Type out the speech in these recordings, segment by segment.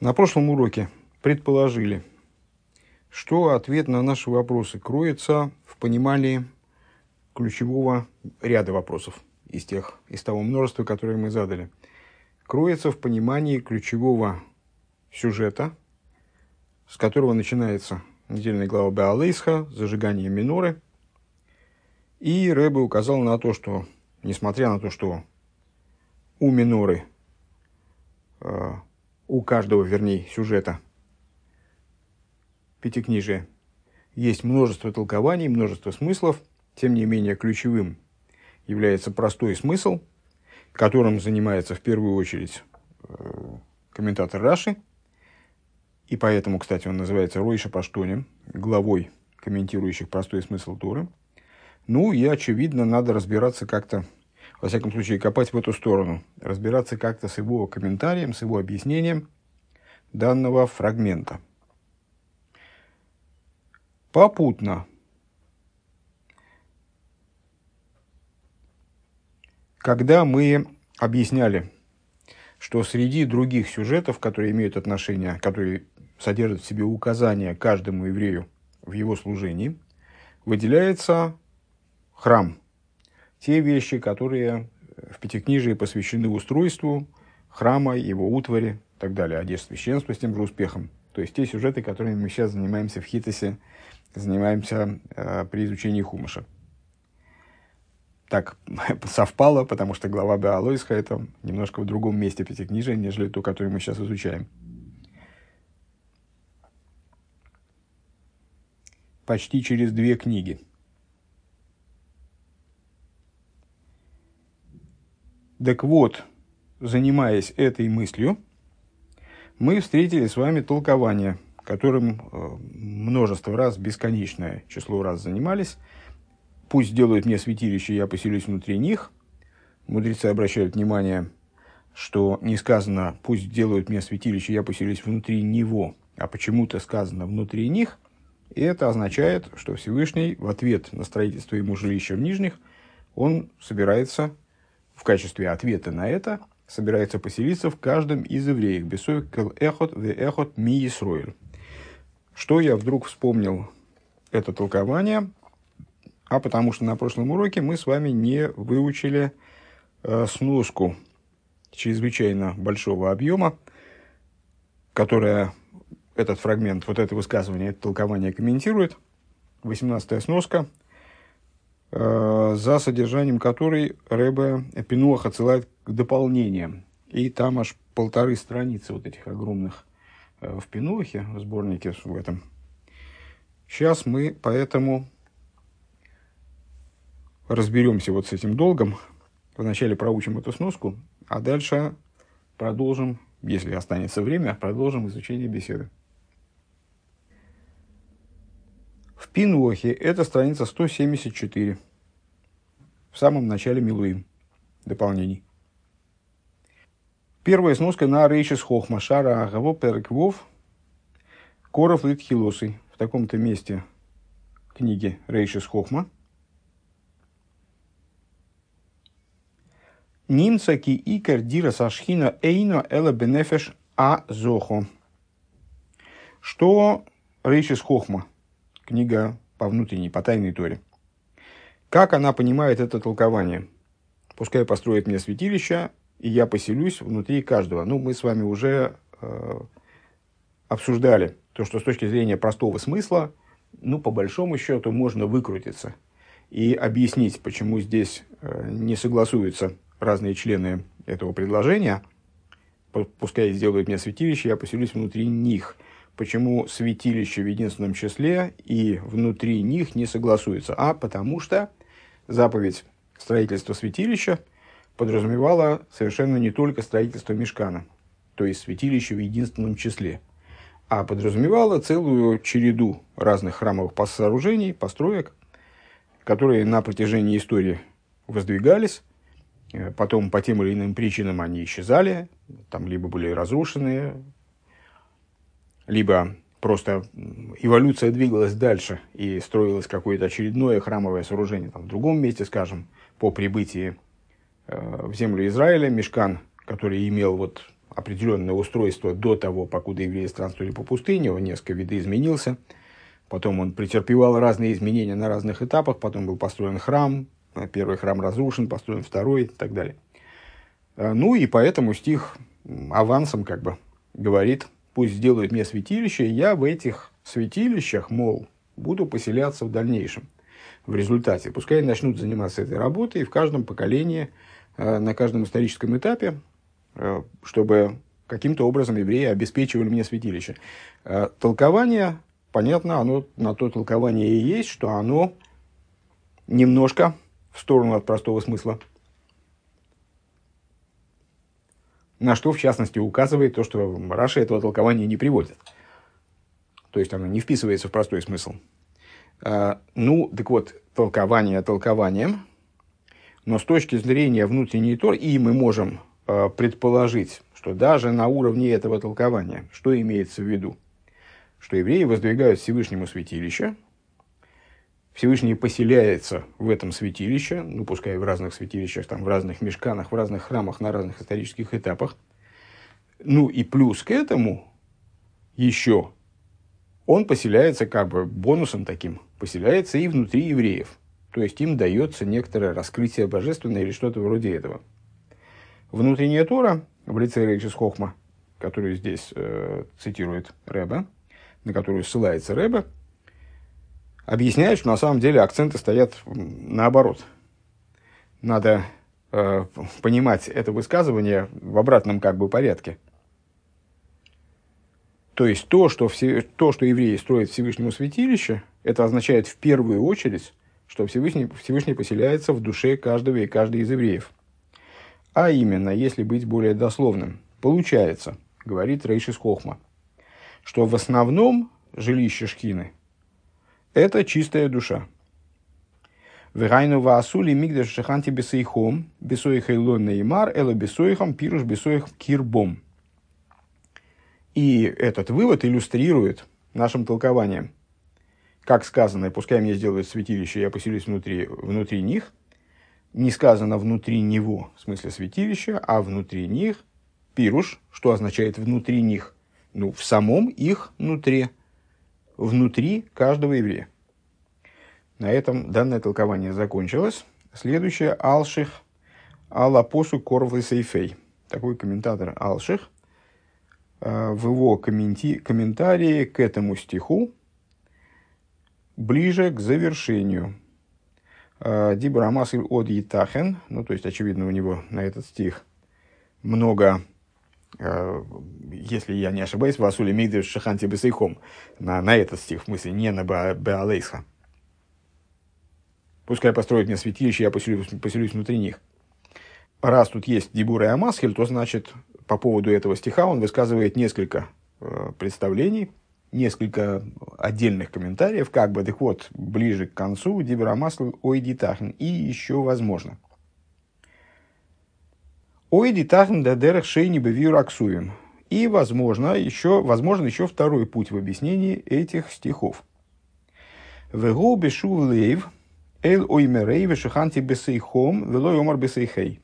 На прошлом уроке предположили, что ответ на наши вопросы кроется в понимании ключевого ряда вопросов из, тех, из того множества, которые мы задали. Кроется в понимании ключевого сюжета, с которого начинается недельная глава Беалейсха, зажигание миноры. И Рэбе указал на то, что, несмотря на то, что у миноры э, у каждого, вернее, сюжета. Пятикнижия есть множество толкований, множество смыслов, тем не менее ключевым является простой смысл, которым занимается в первую очередь э, комментатор Раши, и поэтому, кстати, он называется Ройша Паштонем, главой комментирующих простой смысл Туры. Ну и, очевидно, надо разбираться как-то во всяком случае, копать в эту сторону, разбираться как-то с его комментарием, с его объяснением данного фрагмента. Попутно. Когда мы объясняли, что среди других сюжетов, которые имеют отношение, которые содержат в себе указания каждому еврею в его служении, выделяется храм – те вещи, которые в Пятикнижии посвящены устройству храма, его утвари и так далее, одежда священства с тем же успехом. То есть те сюжеты, которыми мы сейчас занимаемся в Хитосе, занимаемся э, при изучении Хумаша. Так совпало, потому что глава Беалойсха это немножко в другом месте Пятикнижия, нежели то, которое мы сейчас изучаем. Почти через две книги – Так вот, занимаясь этой мыслью, мы встретили с вами толкование, которым э, множество раз, бесконечное число раз занимались. Пусть делают мне святилище, я поселюсь внутри них. Мудрецы обращают внимание, что не сказано «пусть делают мне святилище, я поселюсь внутри него», а почему-то сказано «внутри них». И это означает, что Всевышний в ответ на строительство ему жилища в Нижних, он собирается в качестве ответа на это собирается поселиться в каждом из евреев. Бесой кел эхот ве эхот ми Исроиль. Что я вдруг вспомнил это толкование? А потому что на прошлом уроке мы с вами не выучили э, сноску чрезвычайно большого объема, которая этот фрагмент, вот это высказывание, это толкование комментирует. 18 сноска – за содержанием которой Рэбе Пинуах отсылает к дополнениям. И там аж полторы страницы вот этих огромных э, в Пинухе, в сборнике в этом. Сейчас мы поэтому разберемся вот с этим долгом. Вначале проучим эту сноску, а дальше продолжим, если останется время, продолжим изучение беседы. В Пинохе это страница 174. В самом начале Милуим. Дополнений. Первая сноска на Рейшис Хохма Шара Агаво Переквов Коров Литхилосы. В таком-то месте книги Рейшис Хохма. Нимцаки икер дира сашхина эйно эла бенефеш а зохо. Что Рейшис Хохма – книга по внутренней, по тайной торе. Как она понимает это толкование? Пускай построит мне святилище, и я поселюсь внутри каждого. Ну, мы с вами уже э, обсуждали то, что с точки зрения простого смысла, ну, по большому счету, можно выкрутиться и объяснить, почему здесь э, не согласуются разные члены этого предложения. Пускай сделают мне святилище, я поселюсь внутри них – Почему святилище в единственном числе и внутри них не согласуются? А потому что заповедь строительства святилища подразумевала совершенно не только строительство мешкана, то есть святилище в единственном числе, а подразумевала целую череду разных храмовых сооружений, построек, которые на протяжении истории воздвигались, э, потом по тем или иным причинам они исчезали, там либо были разрушены, либо просто эволюция двигалась дальше и строилось какое-то очередное храмовое сооружение там, в другом месте, скажем, по прибытии э, в землю Израиля, мешкан, который имел вот определенное устройство до того, покуда евреи странствовали по пустыне, он несколько видоизменился. Потом он претерпевал разные изменения на разных этапах, потом был построен храм, первый храм разрушен, построен второй и так далее. А, ну и поэтому стих авансом как бы говорит, пусть сделают мне святилище, я в этих святилищах, мол, буду поселяться в дальнейшем. В результате, пускай начнут заниматься этой работой, и в каждом поколении, а, на каждом историческом этапе, а, чтобы каким-то образом евреи обеспечивали мне святилище. Толкование, понятно, оно на то толкование и есть, что оно немножко в сторону от простого смысла. На что, в частности, указывает то, что Раша этого толкования не приводит. То есть, оно не вписывается в простой смысл. А, ну, так вот, толкование толкованием, но с точки зрения внутренней Тор, и мы можем а, предположить, что даже на уровне этого толкования, что имеется в виду? Что евреи воздвигают Всевышнему святилище – Всевышний поселяется в этом святилище, ну, пускай в разных святилищах, там, в разных мешканах, в разных храмах, на разных исторических этапах. Ну, и плюс к этому еще он поселяется как бы бонусом таким, поселяется и внутри евреев. То есть им дается некоторое раскрытие божественное или что-то вроде этого. Внутренняя Тора в лице Рейчис Хохма, которую здесь э, цитирует Рэба, на которую ссылается Рэба, объясняет, что на самом деле акценты стоят наоборот. Надо э, понимать это высказывание в обратном как бы порядке. То есть то что, все, то, что евреи строят Всевышнему святилище, это означает в первую очередь, что Всевышний, Всевышний поселяется в душе каждого и каждой из евреев. А именно, если быть более дословным, получается, говорит Рейшис Хохма, что в основном жилище Шхины – это чистая душа. Вегайну ваасули мигдаш шаханти бесейхом, бесоих эйлон неймар, эло бесоихом, пируш бесоих кирбом. И этот вывод иллюстрирует нашим толкованием. Как сказано, пускай мне сделают святилище, я поселюсь внутри, внутри них. Не сказано внутри него, в смысле святилища, а внутри них пируш, что означает внутри них. Ну, в самом их внутри внутри каждого еврея. На этом данное толкование закончилось. Следующее – Алших Алапосу Корвлы Сейфей. Такой комментатор Алших э, в его комменти, комментарии к этому стиху ближе к завершению. Э, Дибрамасиль от Етахен, ну то есть очевидно у него на этот стих много если я не ошибаюсь, Васули Мигдеш Шаханти Бесейхом, на, на этот стих, в смысле, не на Беалейсха. Пускай построят мне святилище, я поселюсь, поселюсь внутри них. Раз тут есть Дибура и Амасхель, то значит, по поводу этого стиха он высказывает несколько э, представлений, несколько отдельных комментариев, как бы, так вот, ближе к концу Дибура Амасхель Ойдитахн, и еще возможно – Ойди тахн дадерах шейни бевир аксуем. И, возможно, еще, возможно, еще второй путь в объяснении этих стихов. Вегу бешу лейв, эл оймерей вешиханти бесейхом, велой омар бесейхей.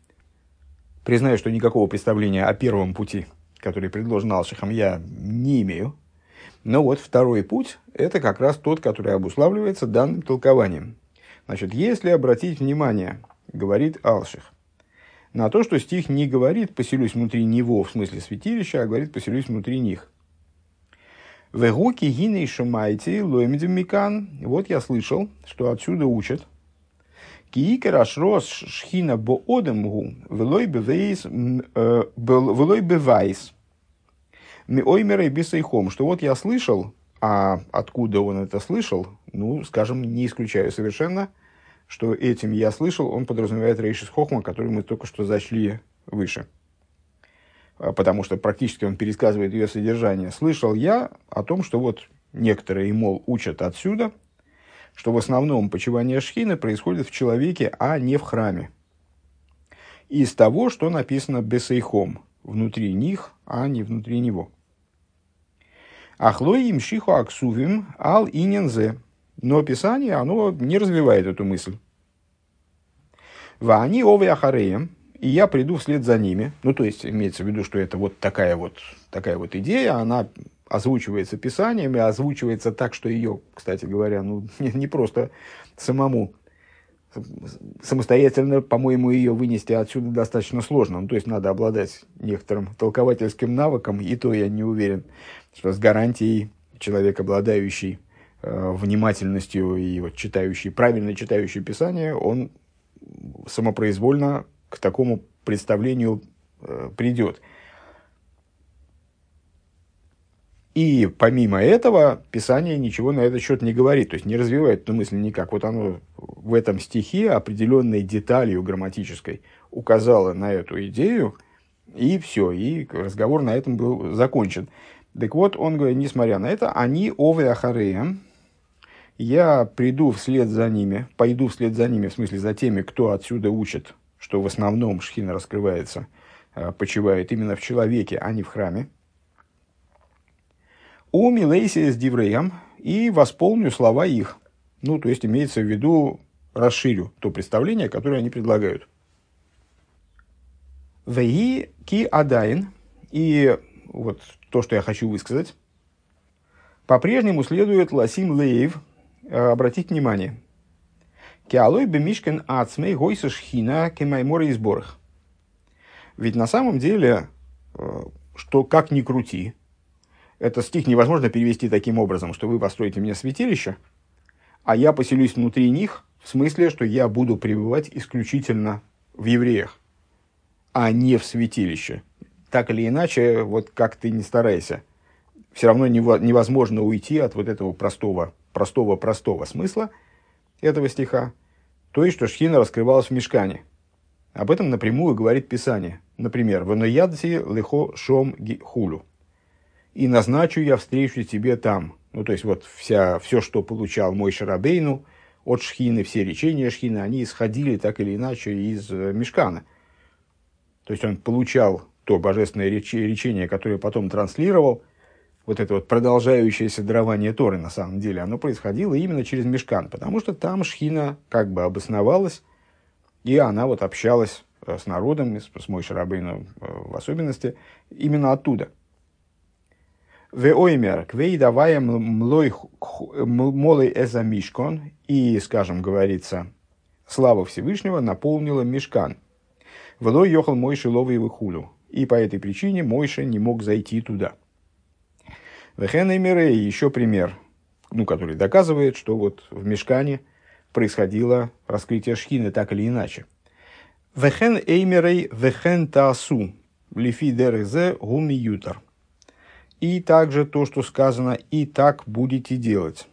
Признаю, что никакого представления о первом пути, который предложен Алшихом, я не имею. Но вот второй путь – это как раз тот, который обуславливается данным толкованием. Значит, если обратить внимание, говорит Алших, на то, что стих не говорит «поселюсь внутри него» в смысле святилища, а говорит «поселюсь внутри них». Вегуки гиней шумайте лоймидим микан. Вот я слышал, что отсюда учат. Киикер ашрос шхина бо одемгу велой э, бевайс. Ми оймерой бисайхом. Что вот я слышал, а откуда он это слышал, ну, скажем, не исключаю совершенно – что этим я слышал, он подразумевает Рейшис Хохма, который мы только что зашли выше. А, потому что практически он пересказывает ее содержание. Слышал я о том, что вот некоторые, мол, учат отсюда, что в основном почивание шхины происходит в человеке, а не в храме. Из того, что написано бесейхом, внутри них, а не внутри него. Ахлой им шиху аксувим ал инензе. Но Писание, оно не развивает эту мысль. Вани овы ахареем, и я приду вслед за ними. Ну, то есть, имеется в виду, что это вот такая вот, такая вот идея, она озвучивается Писанием и озвучивается так, что ее, кстати говоря, ну, не, не просто самому самостоятельно, по-моему, ее вынести отсюда достаточно сложно. Ну, то есть надо обладать некоторым толковательским навыком, и то я не уверен, что с гарантией человек, обладающий внимательностью и вот читающий, правильно читающий Писание, он самопроизвольно к такому представлению э, придет. И помимо этого, Писание ничего на этот счет не говорит, то есть не развивает эту мысль никак. Вот оно в этом стихе определенной деталью грамматической указало на эту идею, и все, и разговор на этом был закончен. Так вот, он говорит, несмотря на это, они ове ахарея, я приду вслед за ними, пойду вслед за ними, в смысле за теми, кто отсюда учит, что в основном шхина раскрывается, э, почивает именно в человеке, а не в храме. У Милейси с Дивреем и восполню слова их. Ну, то есть имеется в виду, расширю то представление, которое они предлагают. Веи ки адайн. И вот то, что я хочу высказать. По-прежнему следует ласим лейв, обратить внимание. Киалой бемишкен ацмей гойса шхина кемаймора изборах. Ведь на самом деле, э, что как ни крути, этот стих невозможно перевести таким образом, что вы построите мне святилище, а я поселюсь внутри них, в смысле, что я буду пребывать исключительно в евреях, а не в святилище. Так или иначе, вот как ты не старайся, все равно невозможно уйти от вот этого простого, простого, простого смысла этого стиха, то есть, что Шхина раскрывалась в мешкане. Об этом напрямую говорит Писание. Например, «Ваноядси лихо шом хулю» и назначу я встречу тебе там. Ну, то есть, вот вся, все, что получал мой Шарабейну от Шхины, все речения Шхины, они исходили так или иначе из э, Мешкана. То есть, он получал то божественное речение, которое потом транслировал, вот это вот продолжающееся дарование Торы, на самом деле, оно происходило именно через Мешкан, потому что там Шхина как бы обосновалась, и она вот общалась э, с народом, с, с Мой Шарабейну э, в особенности, именно оттуда – Веоймер, квей давая млой молой эза мишкон, и, скажем, говорится, слава Всевышнего наполнила мешкан. Влой ехал Мойши ловый хулю, и по этой причине Мойша не мог зайти туда. Вехен Эмирей, еще пример, ну, который доказывает, что вот в мешкане происходило раскрытие шхины так или иначе. Вехен Эймерей вехен таасу, лифи дерзе гуми ютар. И также то, что сказано «и так будете делать».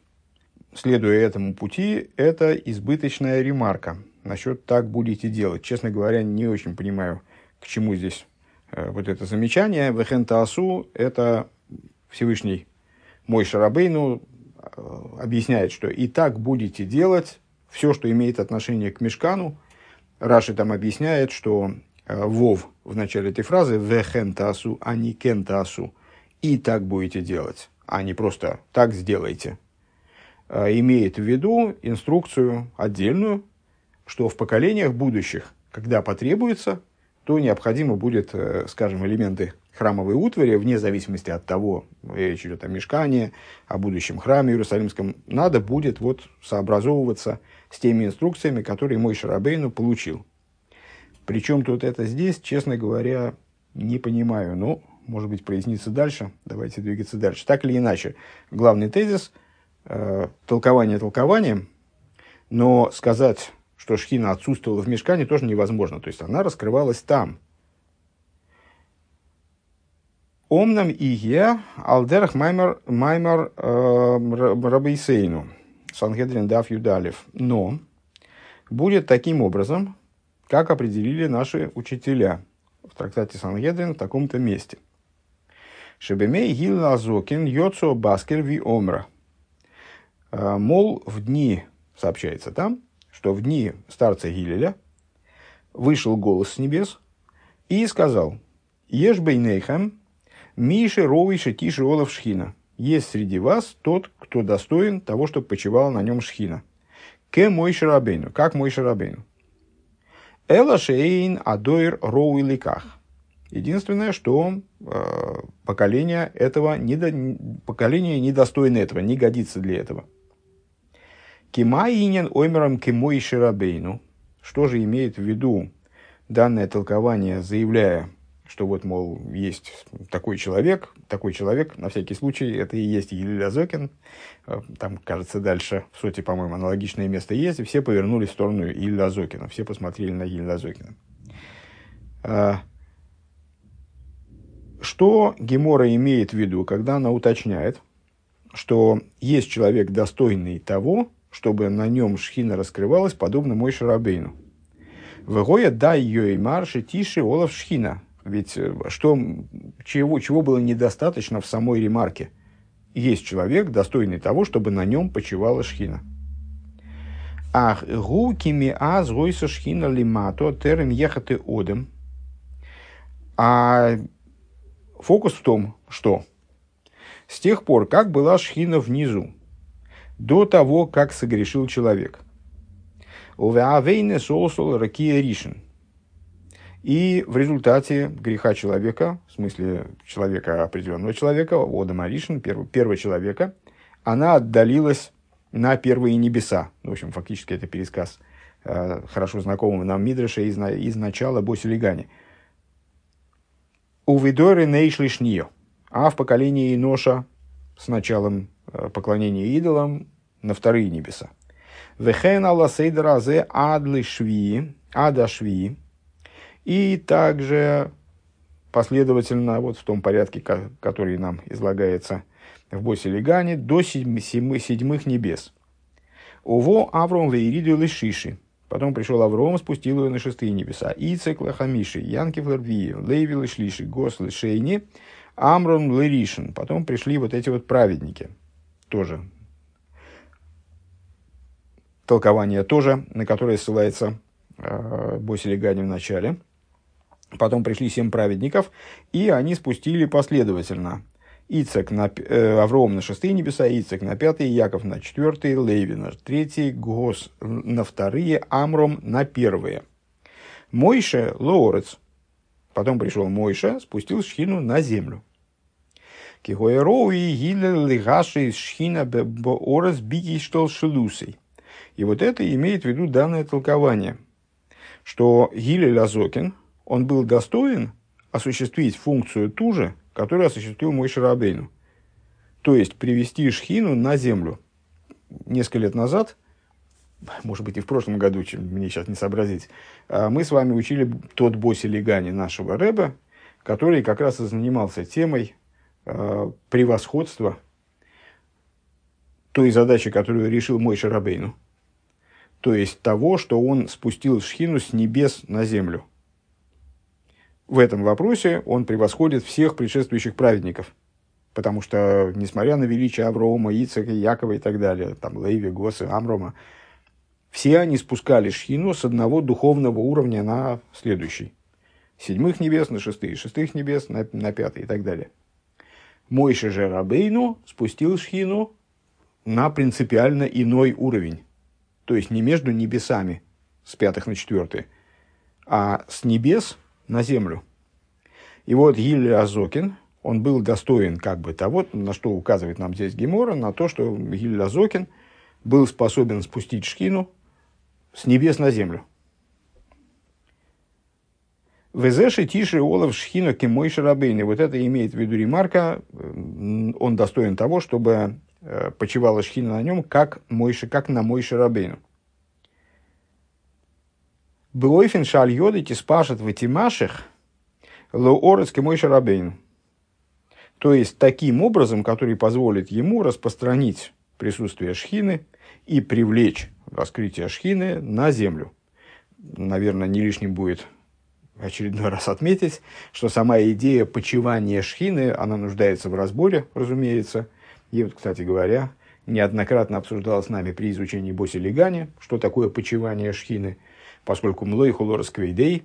Следуя этому пути, это избыточная ремарка насчет «так будете делать». Честно говоря, не очень понимаю, к чему здесь э, вот это замечание. Вехентаасу – это Всевышний мой Шарабейну э, объясняет, что «и так будете делать все, что имеет отношение к мешкану». Раши там объясняет, что э, Вов в начале этой фразы «вехентаасу», а не «кентаасу» и так будете делать, а не просто так сделайте, а, имеет в виду инструкцию отдельную, что в поколениях будущих, когда потребуется, то необходимо будет, э, скажем, элементы храмовой утвари, вне зависимости от того, речь идет о мешкании, о будущем храме Иерусалимском, надо будет вот сообразовываться с теми инструкциями, которые мой Шарабейну получил. Причем тут это здесь, честно говоря, не понимаю. Ну, может быть, прояснится дальше. Давайте двигаться дальше. Так или иначе, главный тезис э, толкование толкованием, но сказать, что шхина отсутствовала в мешкане, тоже невозможно. То есть она раскрывалась там. Омнам и я алдерах маймар, маймар э, рабейсейну. Сангедрин дав юдалев. Но будет таким образом, как определили наши учителя в трактате Сангедрин в таком-то месте – Шебемей гил азокин йоцо баскер ви омра. А, мол, в дни, сообщается там, что в дни старца Гилеля вышел голос с небес и сказал, «Ешь миши ровый шетиши олов шхина. Есть среди вас тот, кто достоин того, чтобы почивал на нем шхина. Ке мой шарабейну, как мой шарабейну. Эла шейн адойр роу ликах. Единственное, что э, поколение этого не до, поколение недостойно этого, не годится для этого. Кимаинен оймером кимой ширабейну. Что же имеет в виду данное толкование, заявляя, что вот, мол, есть такой человек, такой человек, на всякий случай, это и есть Елиль Азокин, э, там, кажется, дальше, в сути, по-моему, аналогичное место есть, и все повернулись в сторону Елиля Азокина, все посмотрели на Елиля Азокина. А, что Гемора имеет в виду, когда она уточняет, что есть человек достойный того, чтобы на нем шхина раскрывалась, подобно мой шарабейну. Вегоя да ее и марши тише олов шхина. Ведь э, что, чего, чего было недостаточно в самой ремарке? Есть человек, достойный того, чтобы на нем почивала шхина. Ах, гукими аз гойса шхина лимато терем ехаты одем. А Фокус в том, что с тех пор, как была шхина внизу, до того, как согрешил человек, и в результате греха человека, в смысле человека определенного человека, Одама Ришин, первого, первого человека, она отдалилась на первые небеса. В общем, фактически это пересказ э, хорошо знакомого нам Мидраша из, из начала Босилигани – у Видоры Нейшлишнио. А в поколении Иноша с началом э, поклонения идолам на вторые небеса. Вехен Алла Сейдразе Адли Шви, Ада Шви. И также последовательно, вот в том порядке, который нам излагается в Босе Легане, до седьмых небес. Уво Авром Вейриду Лишиши. Потом пришел Авром, спустил его на шестые небеса. Ицек Лахамиши, Янкив Ларвии, Лейви Лишлиши, Гос Лишейни, Амрон Лиришин. Потом пришли вот эти вот праведники. Тоже толкование тоже, на которое ссылается э, Боси в начале. Потом пришли семь праведников, и они спустили последовательно Ицек на, э, Авром на шестые небеса, Ицек на пятые, Яков на четвертые, Леви на третьи, Гос на вторые, Амром на первые. Мойше Лоорец, потом пришел Мойше, спустил шхину на землю. Кихоероуи гиле лигаши шхина боорес биги штол шелусей. И вот это имеет в виду данное толкование, что Гилель Азокин, он был достоин осуществить функцию ту же, который осуществил мой Шарабейну. То есть привести Шхину на землю. Несколько лет назад, может быть и в прошлом году, чем мне сейчас не сообразить, а, мы с вами учили тот Боси Легани нашего Рэба, который как раз и занимался темой э, превосходства той задачи, которую решил мой Шарабейну. То есть того, что он спустил Шхину с небес на землю в этом вопросе он превосходит всех предшествующих праведников. Потому что, несмотря на величие Аврома, Ицека, Якова и так далее, там Лейви, Госы, Амрома, все они спускали шхину с одного духовного уровня на следующий. Седьмых небес на шестые, шестых небес на, на пятый и так далее. Мойша же Рабейну спустил шхину на принципиально иной уровень. То есть не между небесами с пятых на четвертые, а с небес на землю. И вот Гиль Азокин, он был достоин как бы того, на что указывает нам здесь Гемора, на то, что Гиль Азокин был способен спустить шкину с небес на землю. Везеши тише олов шхина кемой шарабейны. Вот это имеет в виду ремарка. Он достоин того, чтобы э, почивала шхина на нем, как, мойши, как на мой шарабейну. Блойфен шаль йодити спашет в этимаших лоорецки мой шарабейн. То есть, таким образом, который позволит ему распространить присутствие шхины и привлечь раскрытие шхины на землю. Наверное, не лишним будет очередной раз отметить, что сама идея почивания шхины, она нуждается в разборе, разумеется. И вот, кстати говоря, неоднократно обсуждалось с нами при изучении Боси Легани, что такое почивание шхины – поскольку млой хулорас квейдей,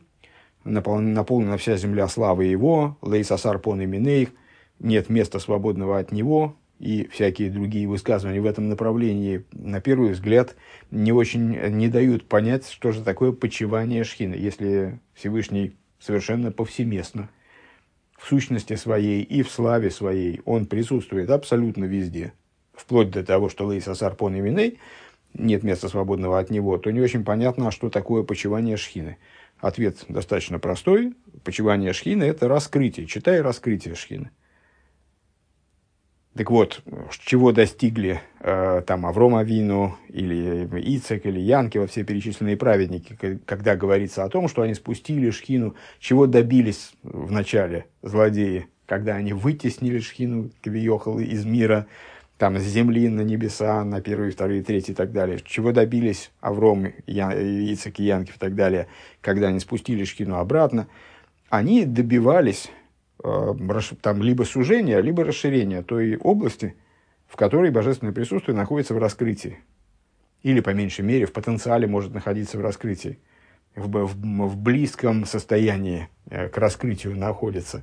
наполнена вся земля славы его, лейсасар пон и минейх, нет места свободного от него, и всякие другие высказывания в этом направлении, на первый взгляд, не очень не дают понять, что же такое почивание шхины, если Всевышний совершенно повсеместно, в сущности своей и в славе своей, он присутствует абсолютно везде, вплоть до того, что Лейса Сарпон и Миней, нет места свободного от него, то не очень понятно, что такое почивание шхины. Ответ достаточно простой. Почивание шхины – это раскрытие. Читай раскрытие шхины. Так вот, чего достигли э, там Авром Авину, или Ицек, или Янки, все перечисленные праведники, когда говорится о том, что они спустили шхину, чего добились в начале злодеи, когда они вытеснили шхину Кавиохал из мира, там, с земли на небеса, на первые, вторые, третьи и так далее. Чего добились Авром, Ицек и Янки и так далее, когда они спустили шхину обратно, они добивались Э, там, либо сужение, либо расширение той области, в которой божественное присутствие находится в раскрытии. Или, по меньшей мере, в потенциале может находиться в раскрытии. В, в, в близком состоянии э, к раскрытию находится.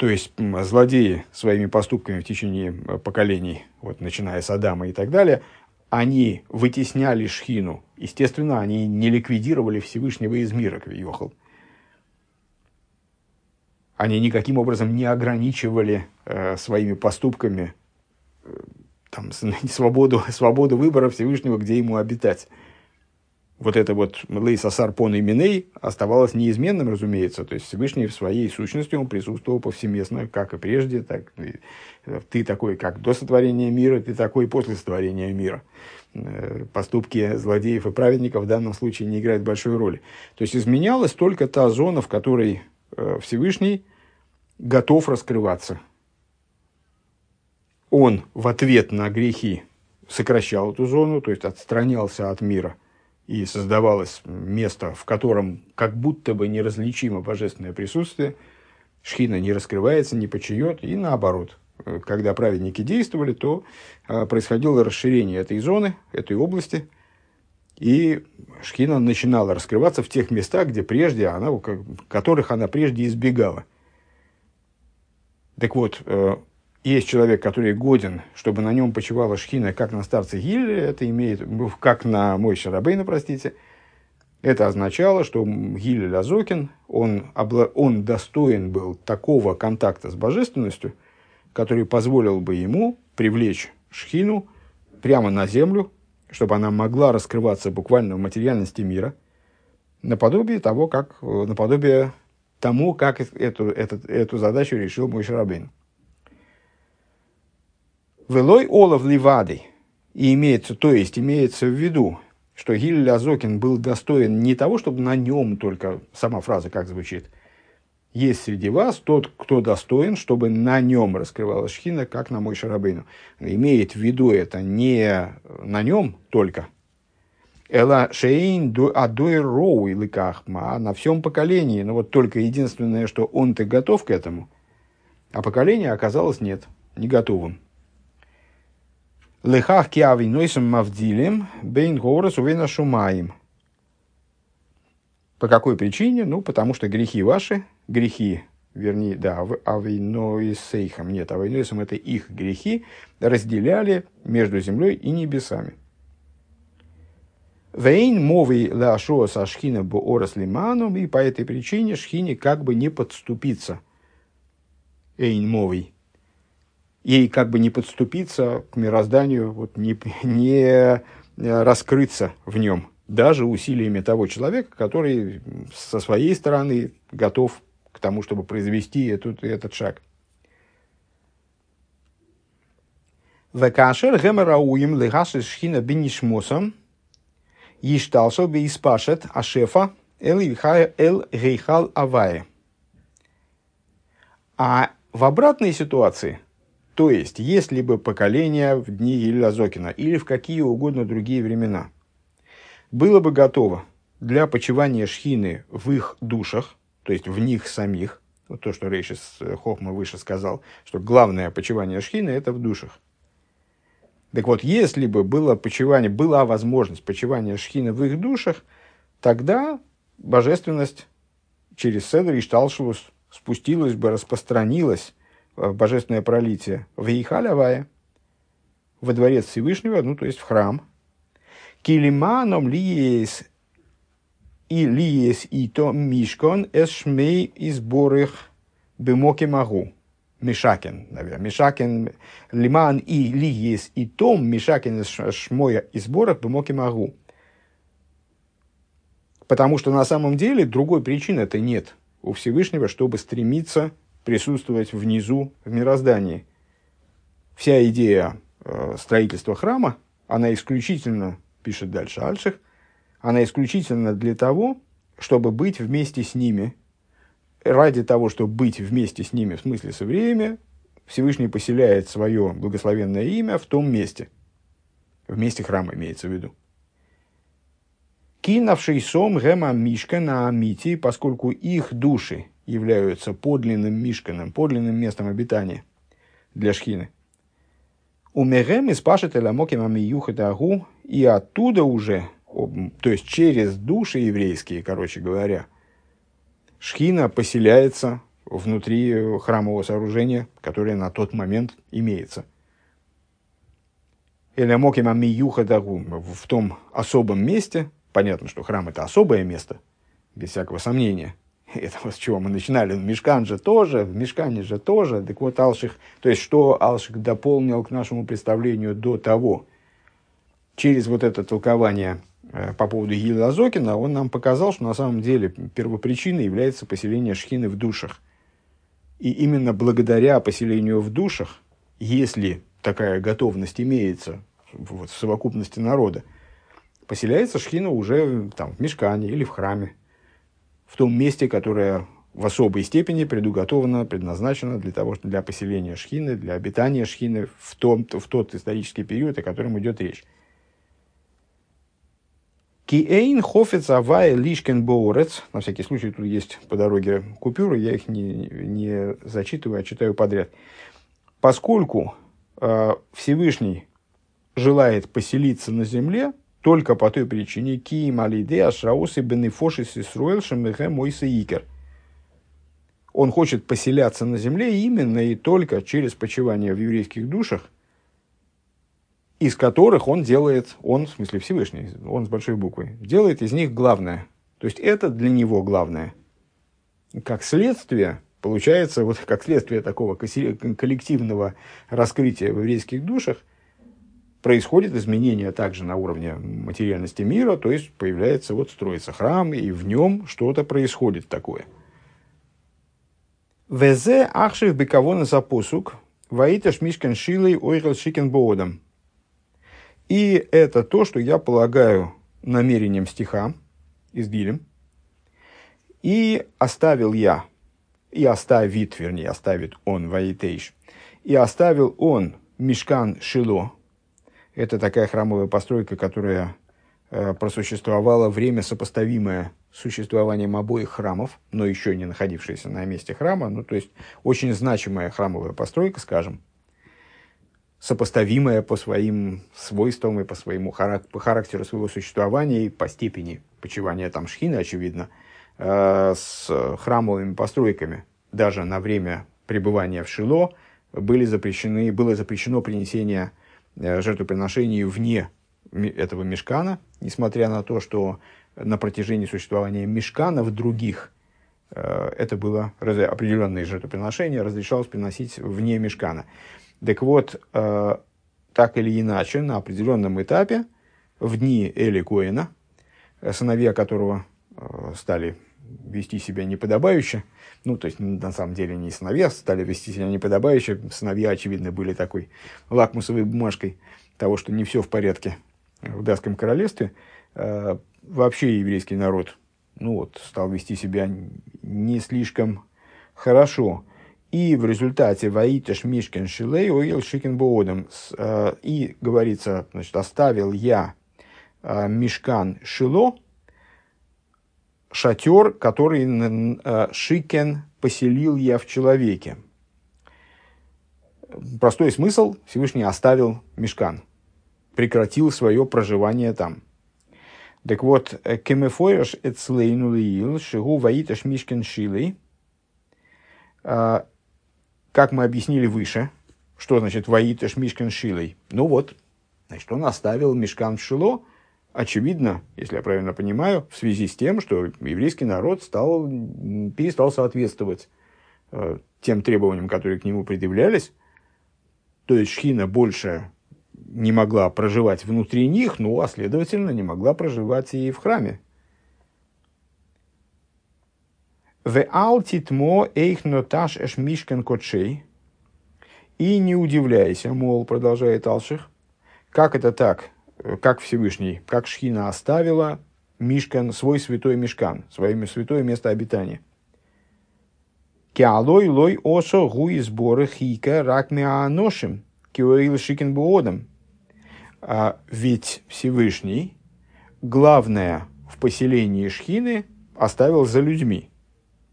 То есть злодеи своими поступками в течение э, поколений, вот, начиная с Адама и так далее, они вытесняли шхину. Естественно, они не ликвидировали Всевышнего из мира, Квиохал они никаким образом не ограничивали э, своими поступками э, там, свободу, свободу выбора Всевышнего, где ему обитать. Вот это вот Лейса Сарпон и Миней оставалось неизменным, разумеется. То есть Всевышний в своей сущности он присутствовал повсеместно, как и прежде, так и э, ты такой, как до сотворения мира, ты такой после сотворения мира. Э, поступки злодеев и праведников в данном случае не играют большой роли. То есть изменялась только та зона, в которой э, Всевышний готов раскрываться. Он в ответ на грехи сокращал эту зону, то есть отстранялся от мира, и создавалось место, в котором как будто бы неразличимо божественное присутствие, шхина не раскрывается, не почает, и наоборот. Когда праведники действовали, то а, происходило расширение этой зоны, этой области, и шхина начинала раскрываться в тех местах, где прежде она, которых она прежде избегала. Так вот, э, есть человек, который годен, чтобы на нем почивала шхина, как на старце Гилле, это имеет, как на мой Шарабейна, простите, это означало, что Гиль Лазокин, он, он достоин был такого контакта с божественностью, который позволил бы ему привлечь шхину прямо на землю, чтобы она могла раскрываться буквально в материальности мира, наподобие того, как, наподобие тому, как эту, эту, эту задачу решил мой Шарабин. Велой Олов Ливады. И имеется, то есть имеется в виду, что Гиль Лазокин был достоин не того, чтобы на нем только, сама фраза как звучит, есть среди вас тот, кто достоин, чтобы на нем раскрывалась шхина, как на мой шарабейну. Имеет в виду это не на нем только, Эла шейн адой роу или кахма, на всем поколении. Но вот только единственное, что он-то готов к этому, а поколение оказалось нет, не готовым. Лехах киави нойсом мавдилем бейн горос увена шумаем. По какой причине? Ну, потому что грехи ваши, грехи, вернее, да, авейноисейхам, нет, авейноисом это их грехи, разделяли между землей и небесами. Вейн мовый лашо со шхина буорас лиманом, и по этой причине шхине как бы не подступиться. Эйн мовый. Ей как бы не подступиться к мирозданию, вот не, не э, раскрыться в нем, даже усилиями того человека, который со своей стороны готов к тому, чтобы произвести этот, этот шаг. Векашер гемерауим легаши шхина Ишталшо бы испашет ашефа эл гейхал авае. А в обратной ситуации, то есть, если бы поколение в дни Ильязокина или в какие угодно другие времена. Было бы готово для почивания шхины в их душах, то есть в них самих, вот то, что Рейшис Хохма выше сказал, что главное почивание шхины – это в душах – так вот, если бы было почивание, была возможность почивания шхины в их душах, тогда божественность через Седр и Шталшус спустилась бы, распространилась божественное пролитие, в Ейхалявая, во дворец Всевышнего, ну, то есть в храм. Килиманом лиес и лиес и то мишкон эшмей изборых бемоки могу. Мишакин, наверное. Мишакин, лиман и лиес и том, Мишакин шмоя и сборах бемоки могу. Потому что на самом деле другой причины-то нет у Всевышнего, чтобы стремиться присутствовать внизу в мироздании. Вся идея э, строительства храма, она исключительно, пишет дальше Альших, она исключительно для того, чтобы быть вместе с ними. Ради того, чтобы быть вместе с ними, в смысле с евреями, Всевышний поселяет свое благословенное имя в том месте. В месте храма имеется в виду. Кинавший сом гема мишка на амити, поскольку их души являются подлинным мишканом, подлинным местом обитания для шхины. Умерем из пашет эламоким амиюхатагу, и оттуда уже, то есть через души еврейские, короче говоря, шхина поселяется внутри храмового сооружения, которое на тот момент имеется. Элямоким амиюхатагу в том особом месте – Понятно, что храм это особое место, без всякого сомнения. Это вот с чего мы начинали. Мешкан же тоже, в Мешкане же тоже. Так вот, Алших, то есть, что Алших дополнил к нашему представлению до того, через вот это толкование э, по поводу Гила Азокина, он нам показал, что на самом деле первопричиной является поселение шхины в душах. И именно благодаря поселению в душах, если такая готовность имеется вот, в совокупности народа, поселяется шхина уже там, в мешкане или в храме, в том месте, которое в особой степени предуготовано, предназначено для того, для поселения шхины, для обитания шхины в, том, в тот исторический период, о котором идет речь. Киэйн хофец авая лишкен боурец. На всякий случай тут есть по дороге купюры, я их не, не зачитываю, а читаю подряд. Поскольку э, Всевышний желает поселиться на земле, только по той причине, ки малиде ашраусы бенефоши сисруэл шемехе мойса икер. Он хочет поселяться на земле именно и только через почивание в еврейских душах, из которых он делает, он, в смысле Всевышний, он с большой буквы, делает из них главное. То есть это для него главное. Как следствие, получается, вот как следствие такого коллективного раскрытия в еврейских душах, происходит изменение также на уровне материальности мира, то есть появляется, вот строится храм, и в нем что-то происходит такое. Везе ахшив бекавона запосук, ваиташ мишкен шилой ойрел шикен боодом. И это то, что я полагаю намерением стиха из Гилем. И оставил я, и оставит, вернее, оставит он ваитейш, и оставил он мешкан Шило, это такая храмовая постройка, которая э, просуществовала время сопоставимое с существованием обоих храмов, но еще не находившаяся на месте храма. Ну, то есть, очень значимая храмовая постройка, скажем, сопоставимая по своим свойствам и по своему характеру, по характеру своего существования и по степени почивания там шхины, очевидно, э, с храмовыми постройками. Даже на время пребывания в Шило были запрещены, было запрещено принесение жертвоприношений вне этого мешкана, несмотря на то, что на протяжении существования мешканов других э, это было определенные жертвоприношения, разрешалось приносить вне мешкана. Так вот, э, так или иначе, на определенном этапе, в дни Эли Коэна, сыновья которого стали вести себя неподобающе, ну, то есть, на самом деле, не сыновья стали вести себя неподобающе, сыновья, очевидно, были такой лакмусовой бумажкой того, что не все в порядке в датском королевстве. А, вообще еврейский народ, ну, вот, стал вести себя не слишком хорошо. И в результате Ваиташ Мишкин Шилей Оил Шикин Боодом. А, и говорится, значит, оставил я а, Мишкан Шило, шатер, который э, Шикен поселил я в человеке. Простой смысл, Всевышний оставил мешкан, прекратил свое проживание там. Так вот, э, кемефойраш эцлейну лиил, шигу ваиташ мишкен шилей. А, как мы объяснили выше, что значит «Ваитеш Мишкан Шилой»? Ну вот, значит, он оставил Мишкан в Шило, очевидно, если я правильно понимаю, в связи с тем, что еврейский народ стал, перестал соответствовать э, тем требованиям, которые к нему предъявлялись. То есть Шхина больше не могла проживать внутри них, ну, а следовательно, не могла проживать и в храме. В алтитмо эйх ноташ эш мишкен кочей. И не удивляйся, мол, продолжает Алших, как это так, как Всевышний, как Шхина оставила Мишкан, свой святой Мишкан, свое святое место обитания. Киалой лой осо гуи сборы хика рак мианошим, киоил шикен буодом. А ведь Всевышний главное в поселении Шхины оставил за людьми.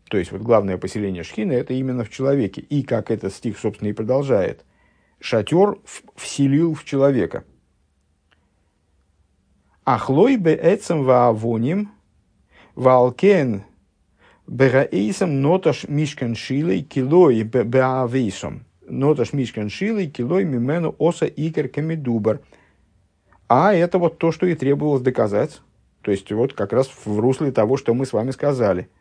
То есть, вот главное поселение Шхины – это именно в человеке. И, как этот стих, собственно, и продолжает, шатер вселил в человека. Ахлой бе эцем ваавоним, валкен бераэйсом ноташ мишкан шилой килой беавейсом. Ноташ мишкан шилой килой мимену оса икер камедубар. А это вот то, что и требовалось доказать. То есть, вот как раз в русле того, что мы с вами сказали –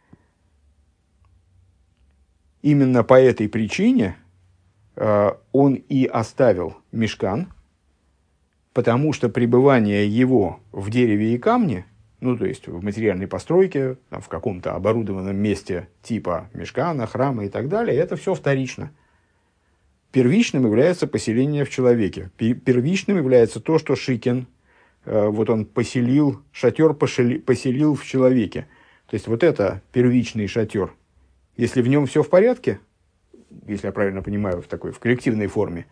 именно по этой причине э, он и оставил мешкан, потому что пребывание его в дереве и камне, ну, то есть в материальной постройке, там, в каком-то оборудованном месте типа мешкана, храма и так далее, это все вторично. Первичным является поселение в человеке. Первичным является то, что Шикин, э, вот он поселил, шатер поселил в человеке. То есть вот это первичный шатер – если в нем все в порядке, если я правильно понимаю, в такой в коллективной форме,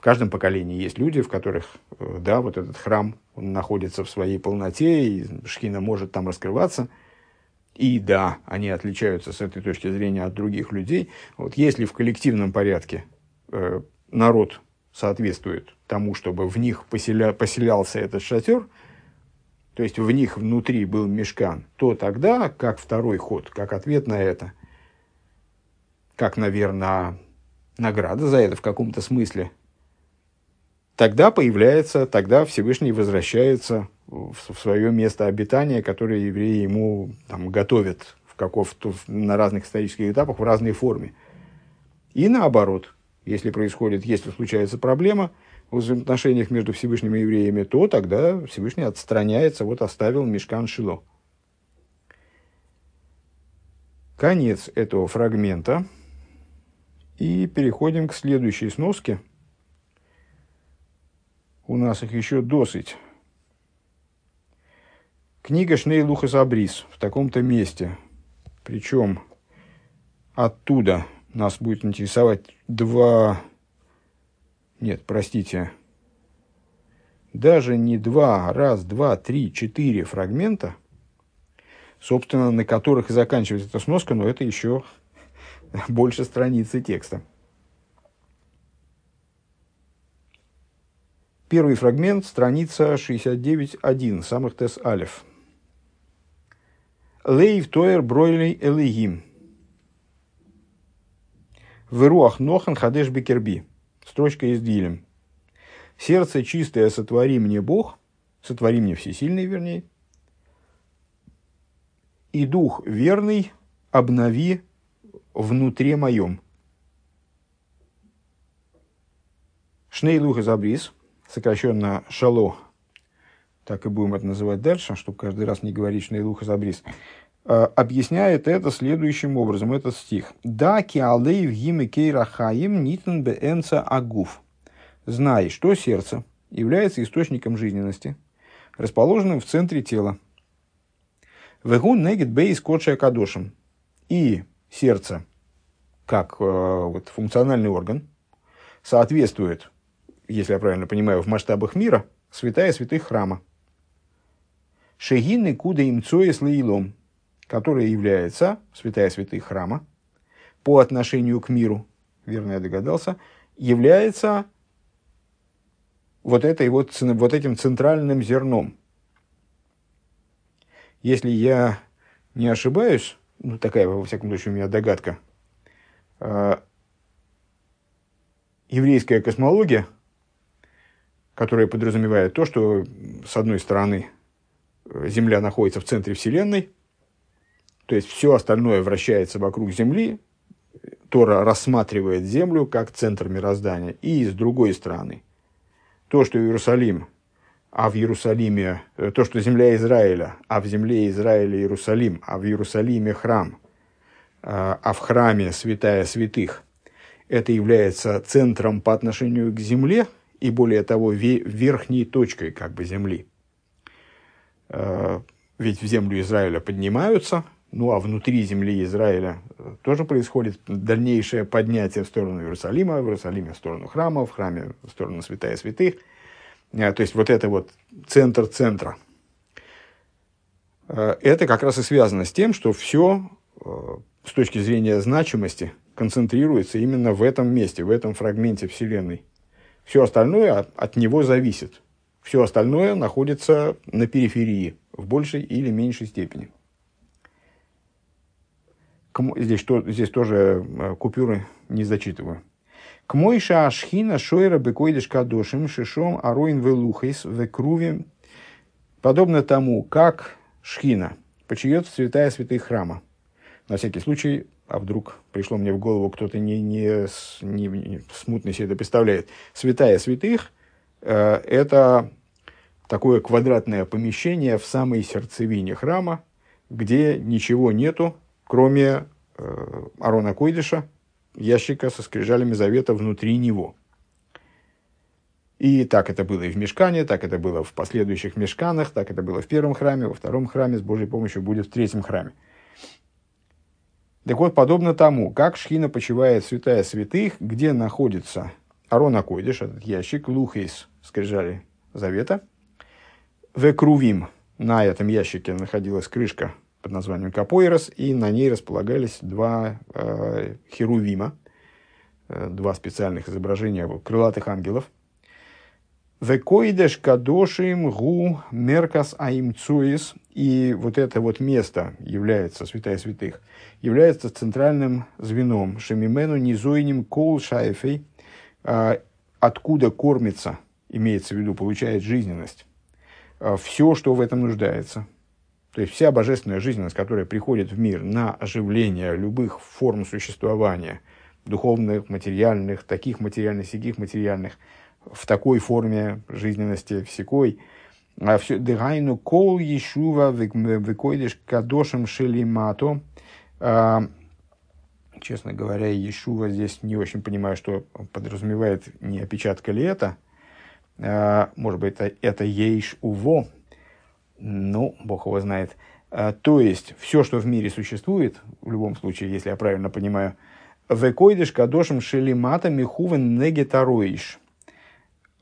в каждом поколении есть люди, в которых, э, да, вот этот храм, он находится в своей полноте, и шхина может там раскрываться. И да, они отличаются с этой точки зрения от других людей. Вот если в коллективном порядке э, народ соответствует тому, чтобы в них поселя, поселялся этот шатер, то есть в них внутри был мешкан, то тогда, как второй ход, как ответ на это – как, наверное, награда за это в каком-то смысле, тогда появляется, тогда Всевышний возвращается в, свое место обитания, которое евреи ему там, готовят в каков на разных исторических этапах в разной форме. И наоборот, если происходит, если случается проблема в взаимоотношениях между Всевышним и евреями, то тогда Всевышний отстраняется, вот оставил Мешкан Шило. Конец этого фрагмента. И переходим к следующей сноске. У нас их еще досыть. Книга Шней Лухас Абрис в таком-то месте. Причем оттуда нас будет интересовать два... Нет, простите. Даже не два, раз, два, три, четыре фрагмента, собственно, на которых и заканчивается эта сноска, но это еще больше страницы текста. Первый фрагмент, страница 69.1, самых тес алиф. Лейв тоер бройлей элегим. Веруах нохан хадеш бекерби. Строчка из Дилем. Сердце чистое сотвори мне Бог, сотвори мне всесильный, вернее, и дух верный обнови внутри моем. Шнейлух из Абрис, сокращенно Шало, так и будем это называть дальше, чтобы каждый раз не говорить Шнейлух из Абрис, э, объясняет это следующим образом, этот стих. «Да в гиме кейрахаим нитн беэнца агуф». «Знай, что сердце является источником жизненности, расположенным в центре тела. Вегун негит бейс кодшая кадошем». И сердце, как э, вот, функциональный орган, соответствует, если я правильно понимаю, в масштабах мира, святая святых храма. Шегины куда им цоес лейлом, которая является святая святых храма, по отношению к миру, верно я догадался, является вот, этой вот, вот этим центральным зерном. Если я не ошибаюсь, ну, такая, во всяком случае, у меня догадка. А, еврейская космология, которая подразумевает то, что, с одной стороны, Земля находится в центре Вселенной, то есть все остальное вращается вокруг Земли, Тора рассматривает Землю как центр мироздания. И с другой стороны, то, что Иерусалим, а в Иерусалиме, то, что земля Израиля, а в земле Израиля Иерусалим, а в Иерусалиме храм, а, а в храме святая святых, это является центром по отношению к земле и, более того, верхней точкой как бы земли. А, ведь в землю Израиля поднимаются ну а внутри земли Израиля э, тоже происходит дальнейшее поднятие в сторону Иерусалима, в Иерусалиме в сторону храма, в храме в сторону святая святых. Э, то есть вот это вот центр центра. Э, это как раз и связано с тем, что все с точки зрения значимости концентрируется именно в этом месте, в этом фрагменте Вселенной. Все остальное от него зависит. Все остальное находится на периферии в большей или меньшей степени здесь, то, здесь тоже э, купюры не зачитываю. К мойша ашхина шойра бекойдеш кадошим шишом ароин велухейс векрувим. Подобно тому, как шхина почиет в святая святых храма. На всякий случай, а вдруг пришло мне в голову, кто-то не, не, не, не смутно себе это представляет. Святая святых э, – это такое квадратное помещение в самой сердцевине храма, где ничего нету, кроме э, Арона Койдыша, ящика со скрижалями завета внутри него. И так это было и в мешкане, так это было в последующих мешканах, так это было в первом храме, во втором храме, с Божьей помощью будет в третьем храме. Так вот, подобно тому, как Шхина почивает святая святых, где находится? Арона Койдыш, этот ящик, Лухейс, скрижали завета, Векрувим, на этом ящике находилась крышка под названием Капоирос, и на ней располагались два э, херувима, э, два специальных изображения крылатых ангелов. Векоидеш кадошим гу меркас аимцуис. И вот это вот место является, святая святых, является центральным звеном. Шемимену низойним кол шайфей, э, откуда кормится, имеется в виду, получает жизненность. Э, все, что в этом нуждается – то есть вся божественная жизненность, которая приходит в мир на оживление любых форм существования, духовных, материальных, таких материальных, сяких материальных, в такой форме жизненности всякой, а все дыгайну кол ешува выкойдеш кадошем шелимато. А, честно говоря, Ешува здесь не очень понимаю, что подразумевает, не опечатка ли это. А, может быть, это, это ейш уво, ну, Бог его знает. А, то есть, все, что в мире существует, в любом случае, если я правильно понимаю, векойдыш кадошем шелимата михувен негетароиш.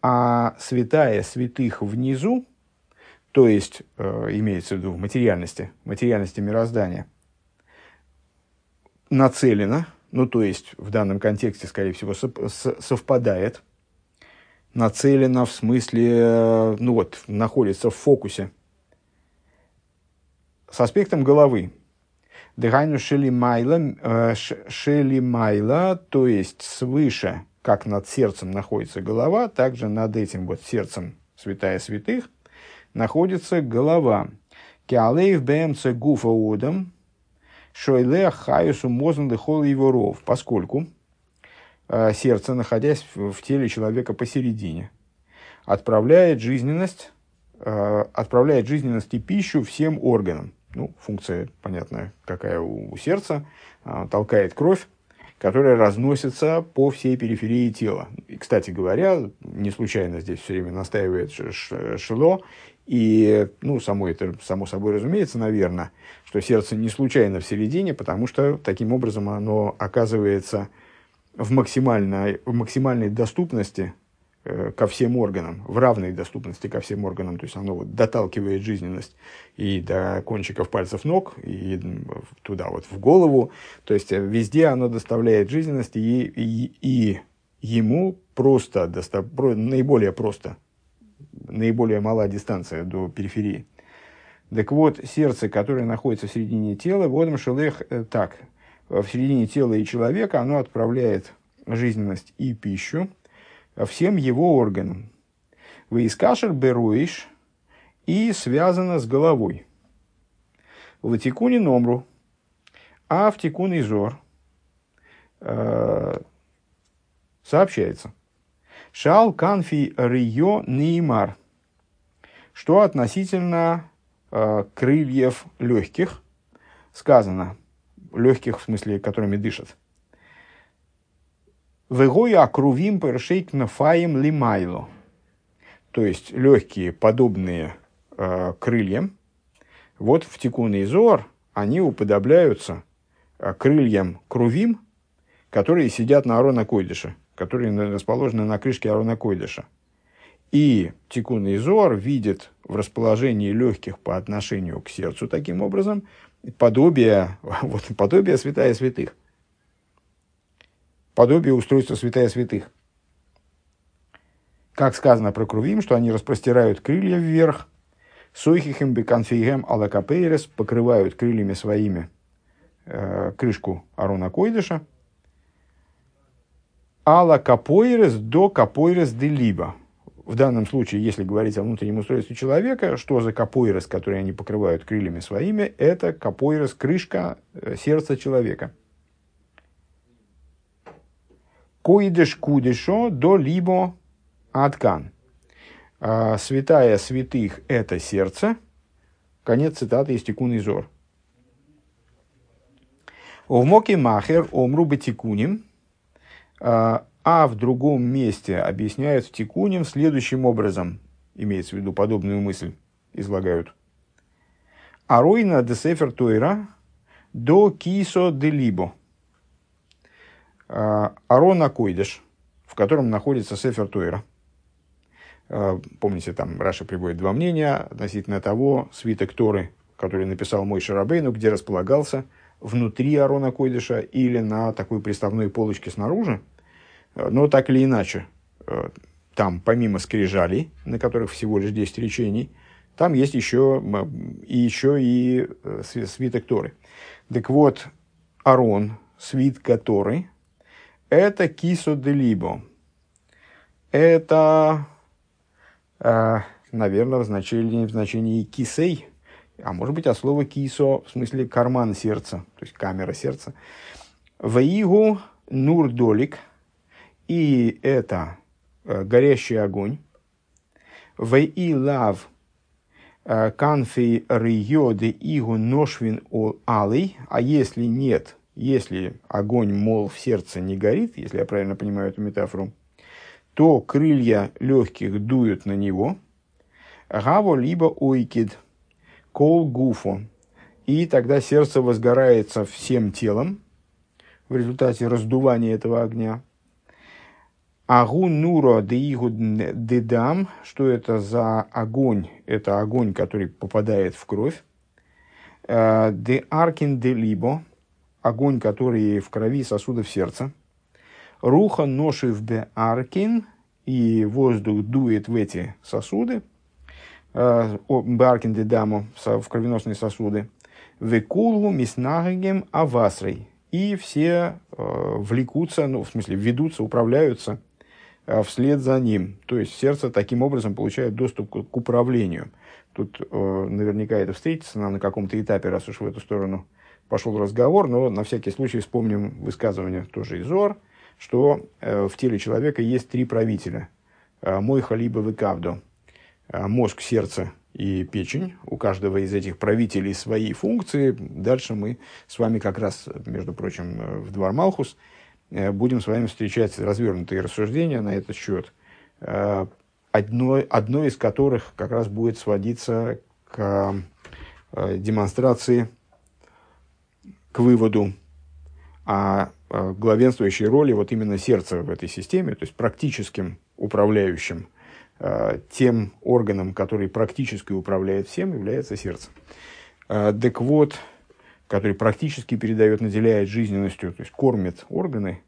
А святая святых внизу, то есть, э, имеется в виду в материальности, материальности мироздания, нацелена, ну, то есть, в данном контексте, скорее всего, совпадает, нацелена в смысле, э, ну вот, находится в фокусе – с аспектом головы. Дыхайну шелимайла, э, шелимайла, то есть свыше, как над сердцем находится голова, также над этим вот сердцем святая святых находится голова. Киалейв бмц гуфа одам, шойле хаюсу мозн дыхол его ров, поскольку э, сердце, находясь в, теле человека посередине, отправляет жизненность, э, отправляет жизненность и пищу всем органам. Ну, функция, понятная, какая у, сердца, а, толкает кровь, которая разносится по всей периферии тела. И, кстати говоря, не случайно здесь все время настаивает Шило, и, ну, само это, само собой разумеется, наверное, что сердце не случайно в середине, потому что таким образом оно оказывается в максимальной, в максимальной доступности ко всем органам, в равной доступности ко всем органам, то есть оно вот доталкивает жизненность и до кончиков пальцев ног, и туда вот в голову, то есть э, везде оно доставляет жизненность, и, и, и ему просто, достав, наиболее просто, наиболее мала дистанция до периферии. Так вот, сердце, которое находится в середине тела, водом шелех, э, так, в середине тела и человека, оно отправляет жизненность и пищу всем его органам. Выискашер беруиш и связано с головой. В тикуне номру, а в тикуне зор э, сообщается. Шал канфи рио неймар. Что относительно э, крыльев легких сказано. Легких в смысле, которыми дышат. Вегоя акрувим першейк нафаем лимайло. То есть легкие, подобные э, крыльям. Вот в тикуне зор они уподобляются э, крыльям крувим, которые сидят на Арона Койдыша, которые расположены на крышке Арона Койдыша. И Тикун Изор видит в расположении легких по отношению к сердцу таким образом подобие, вот, подобие святая святых – подобие устройства святая святых. Как сказано про Крувим, что они распростирают крылья вверх, Сойхихем беканфейгем алакапейрес покрывают крыльями своими э, крышку Арона Койдыша. Ала капойрес до капойрес де либо. В данном случае, если говорить о внутреннем устройстве человека, что за капойрес, который они покрывают крыльями своими, это капойрес, крышка э, сердца человека – Коидеш кудешо до либо аткан. А, святая святых – это сердце. Конец цитаты из Тикун Изор. В Моке Махер омру бетикуним, а, а в другом месте объясняют в Тикуним следующим образом, имеется в виду подобную мысль, излагают. Аруина де сефер тойра до кисо де либо – а, Арона Койдыш, в котором находится Сефер Тойра. А, помните, там Раша приводит два мнения относительно того свиток Торы, который написал мой Шарабейну, где располагался внутри Арона Койдыша или на такой приставной полочке снаружи. А, но так или иначе, там помимо скрижалей, на которых всего лишь 10 речений, там есть еще и, еще и э, свиток Торы. Так вот, Арон, свит который это кисо де либо. Это, э, наверное, в значении, в значении кисей, а может быть от слова кисо в смысле карман сердца, то есть камера сердца. Ваигу нурдолик, и это э, горящий огонь. Ваи лав э, канфи риоды игу ношвин о алый, а если нет если огонь, мол, в сердце не горит, если я правильно понимаю эту метафору, то крылья легких дуют на него, гаво либо ойкид, кол гуфо, и тогда сердце возгорается всем телом в результате раздувания этого огня. Агу нуро деигу дедам, что это за огонь? Это огонь, который попадает в кровь. Э, де аркин де либо, огонь, который в крови сосудов сердца. Руха ношив бе аркин, и воздух дует в эти сосуды, э, баркин даму, в кровеносные сосуды. Векулгу миснагем авасрой. И все э, влекутся, ну, в смысле, ведутся, управляются э, вслед за ним. То есть сердце таким образом получает доступ к, управлению. Тут наверняка это встретится нам на каком-то этапе, раз уж в эту сторону пошел разговор, но на всякий случай вспомним высказывание тоже из Ор, что э, в теле человека есть три правителя. Э, мой халиба выкавдо. Э, мозг, сердце и печень. У каждого из этих правителей свои функции. Дальше мы с вами как раз, между прочим, в Двор Малхус будем с вами встречать развернутые рассуждения на этот счет. Одно, одно из которых как раз будет сводиться к демонстрации к выводу о главенствующей роли вот именно сердца в этой системе, то есть практическим управляющим э, тем органом, который практически управляет всем, является сердце. Э, так вот, который практически передает, наделяет жизненностью, то есть кормит органы,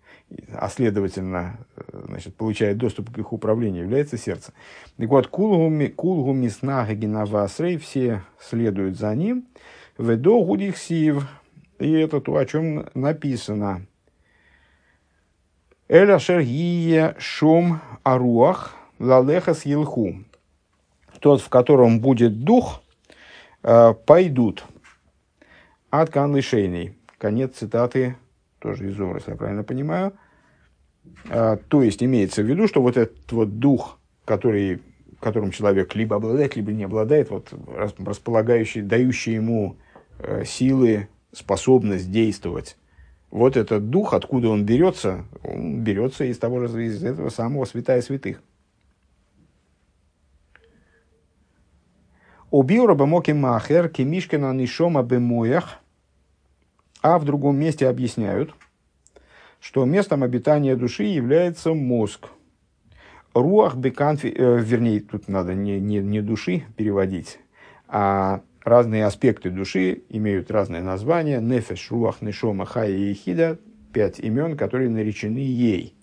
а следовательно, э, значит, получает доступ к их управлению, является сердце. Так вот, кулгу миснага генавасрей, все следуют за ним, ведо гудих сив, и это то, о чем написано. Эля шергия шум аруах лалехас елху. Тот, в котором будет дух, э, пойдут. От канлышейный. Конец цитаты, тоже из если я правильно понимаю. А, то есть имеется в виду, что вот этот вот дух, который, которым человек либо обладает, либо не обладает, вот располагающий, дающий ему э, силы, способность действовать. Вот этот дух, откуда он берется, он берется из того же, из этого самого святая святых. Убил Рабамоки Махер, Кемишкина Нишома Бемоях, а в другом месте объясняют, что местом обитания души является мозг. Руах беканфи, э, вернее, тут надо не, не, не души переводить, а разные аспекты души имеют разные названия. Нефеш, руах, нешома, хая и хида. Пять имен, которые наречены ей.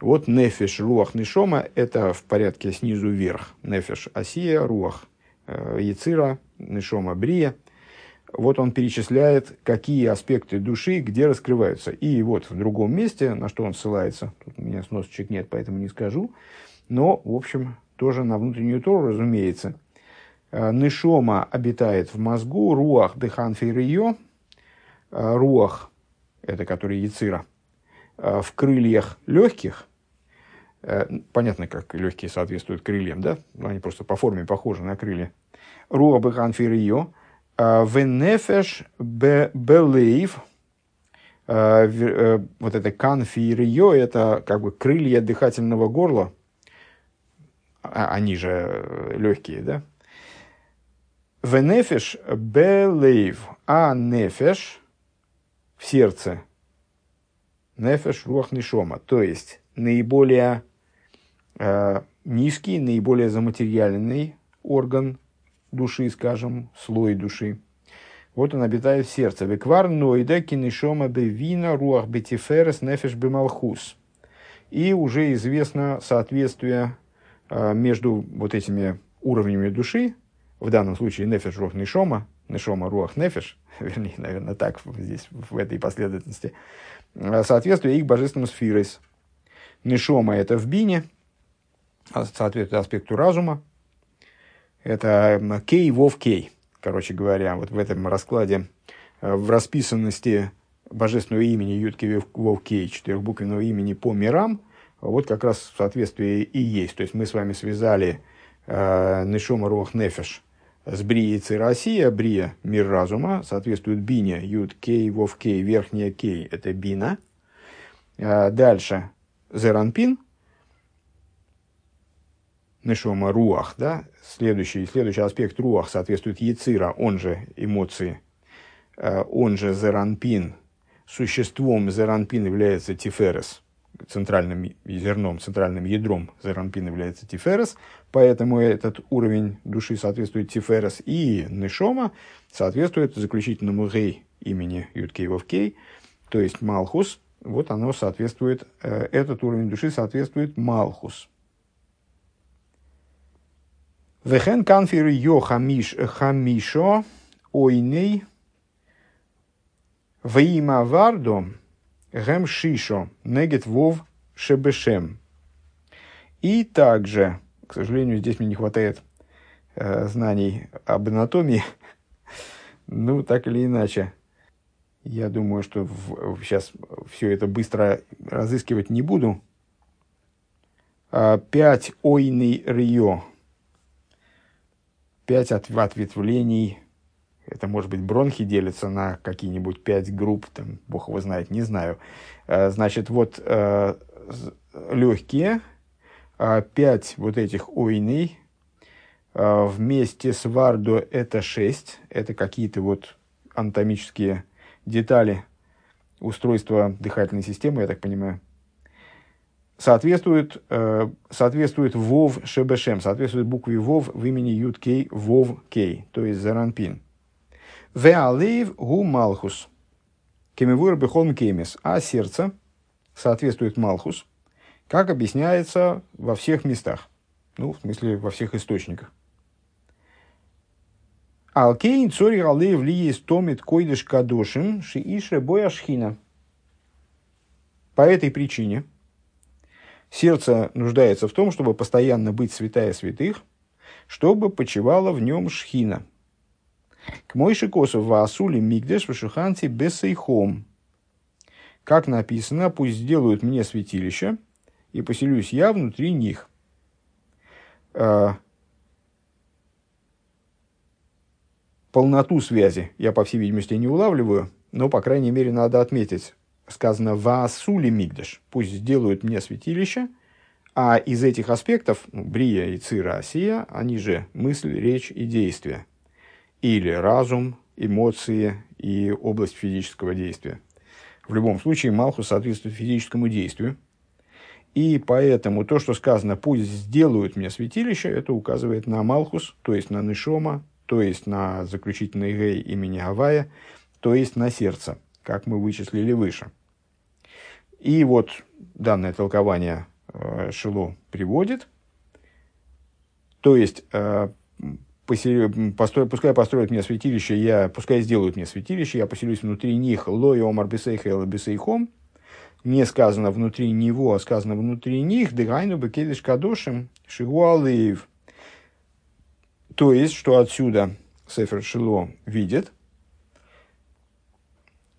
Вот нефеш, руах, нешома – это в порядке снизу вверх. Нефеш – асия, руах э, – яцира, нешома – брия – вот он перечисляет, какие аспекты души где раскрываются. И вот в другом месте, на что он ссылается, тут у меня сносочек нет, поэтому не скажу, но, в общем, тоже на внутреннюю Тору, разумеется. Э, Нишома обитает в мозгу, руах дехан фейрио, э, руах, это который яцира, э, в крыльях легких, понятно, как легкие соответствуют крыльям, да, они просто по форме похожи на крылья. Руах дехан фейрио, Венефеш белейв, вот это канфирье, это как бы крылья дыхательного горла, а, они же легкие, да? Венефеш белейв, а нефеш в сердце. Нефеш руах нишома, то есть наиболее э, низкий, наиболее заматериальный орган души, скажем, слой души. Вот он обитает в сердце. Веквар нойда кинешома бевина руах бетиферес нефеш бемалхус. И уже известно соответствие а, между вот этими уровнями души, в данном случае нефеш руах нишома, нишома руах нефеш, вернее, наверное, так здесь, в этой последовательности, а, соответствие их божественным сфирос. Нишома – это в бине, а, соответствует аспекту разума, это кей, вов, кей. Короче говоря, вот в этом раскладе, э, в расписанности божественного имени Ютки Вов Кей, четырехбуквенного имени по мирам, вот как раз соответствие и есть. То есть мы с вами связали э, Нишома Руах Нефеш с Брией Цирасия, Брия – мир разума, соответствует Бине, Ют Кей, Вов Кей, верхняя Кей – это Бина. Э, дальше Зеранпин – Нешома руах, да, следующий, следующий аспект руах соответствует яцира, он же эмоции, э, он же зеранпин. Существом зеранпин является тиферес, центральным зерном, центральным ядром зеранпин является тиферес, поэтому этот уровень души соответствует тиферес, и нешома соответствует заключительному гей имени Юткей Вовкей, то есть Малхус, вот оно соответствует, э, этот уровень души соответствует Малхус – Вехен канфир йо хамиш, хамишо ойней вейма вардо гем шишо негет вов шебешем. И также, к сожалению, здесь мне не хватает э, знаний об анатомии, ну, так или иначе, я думаю, что в, сейчас все это быстро разыскивать не буду. А, пять ойный рио пять ответвлений. Это, может быть, бронхи делятся на какие-нибудь пять групп, там, бог его знает, не знаю. Э, значит, вот э, легкие, а пять вот этих ойней, э, вместе с вардо это шесть, это какие-то вот анатомические детали устройства дыхательной системы, я так понимаю соответствует, соответствует вов шебешем, соответствует букве вов в имени Кей вов Кей, то есть заранпин. Веалейв гу малхус. Кемевур бехом кемис. А сердце соответствует малхус, как объясняется во всех местах. Ну, в смысле, во всех источниках. Алкейн цори алейв ли есть томит койдыш кадошим шиише бояшхина. По этой причине – Сердце нуждается в том, чтобы постоянно быть святая святых, чтобы почивала в нем шхина. К мойши косов ваасули мигдеш вашуханти бесейхом. Как написано, пусть сделают мне святилище, и поселюсь я внутри них. А, полноту связи я, по всей видимости, не улавливаю, но, по крайней мере, надо отметить. Сказано «Ваасули мигдаш» – пусть сделают мне святилище, а из этих аспектов, ну, Брия и Цира Осия, они же мысль, речь и действие. Или разум, эмоции и область физического действия. В любом случае, Малхус соответствует физическому действию. И поэтому то, что сказано «пусть сделают мне святилище», это указывает на Малхус, то есть на Нишома, то есть на заключительный гей имени Гавая, то есть на сердце, как мы вычислили выше. И вот данное толкование э, Шило приводит, то есть э, построй, пускай построят мне святилище, я, пускай сделают мне святилище, я поселюсь внутри них, лой омар бисейха бисейхом, не сказано внутри него, а сказано внутри них, дыгайну бекедиш кадошим шигуалеев. То есть, что отсюда Сефер Шило видит,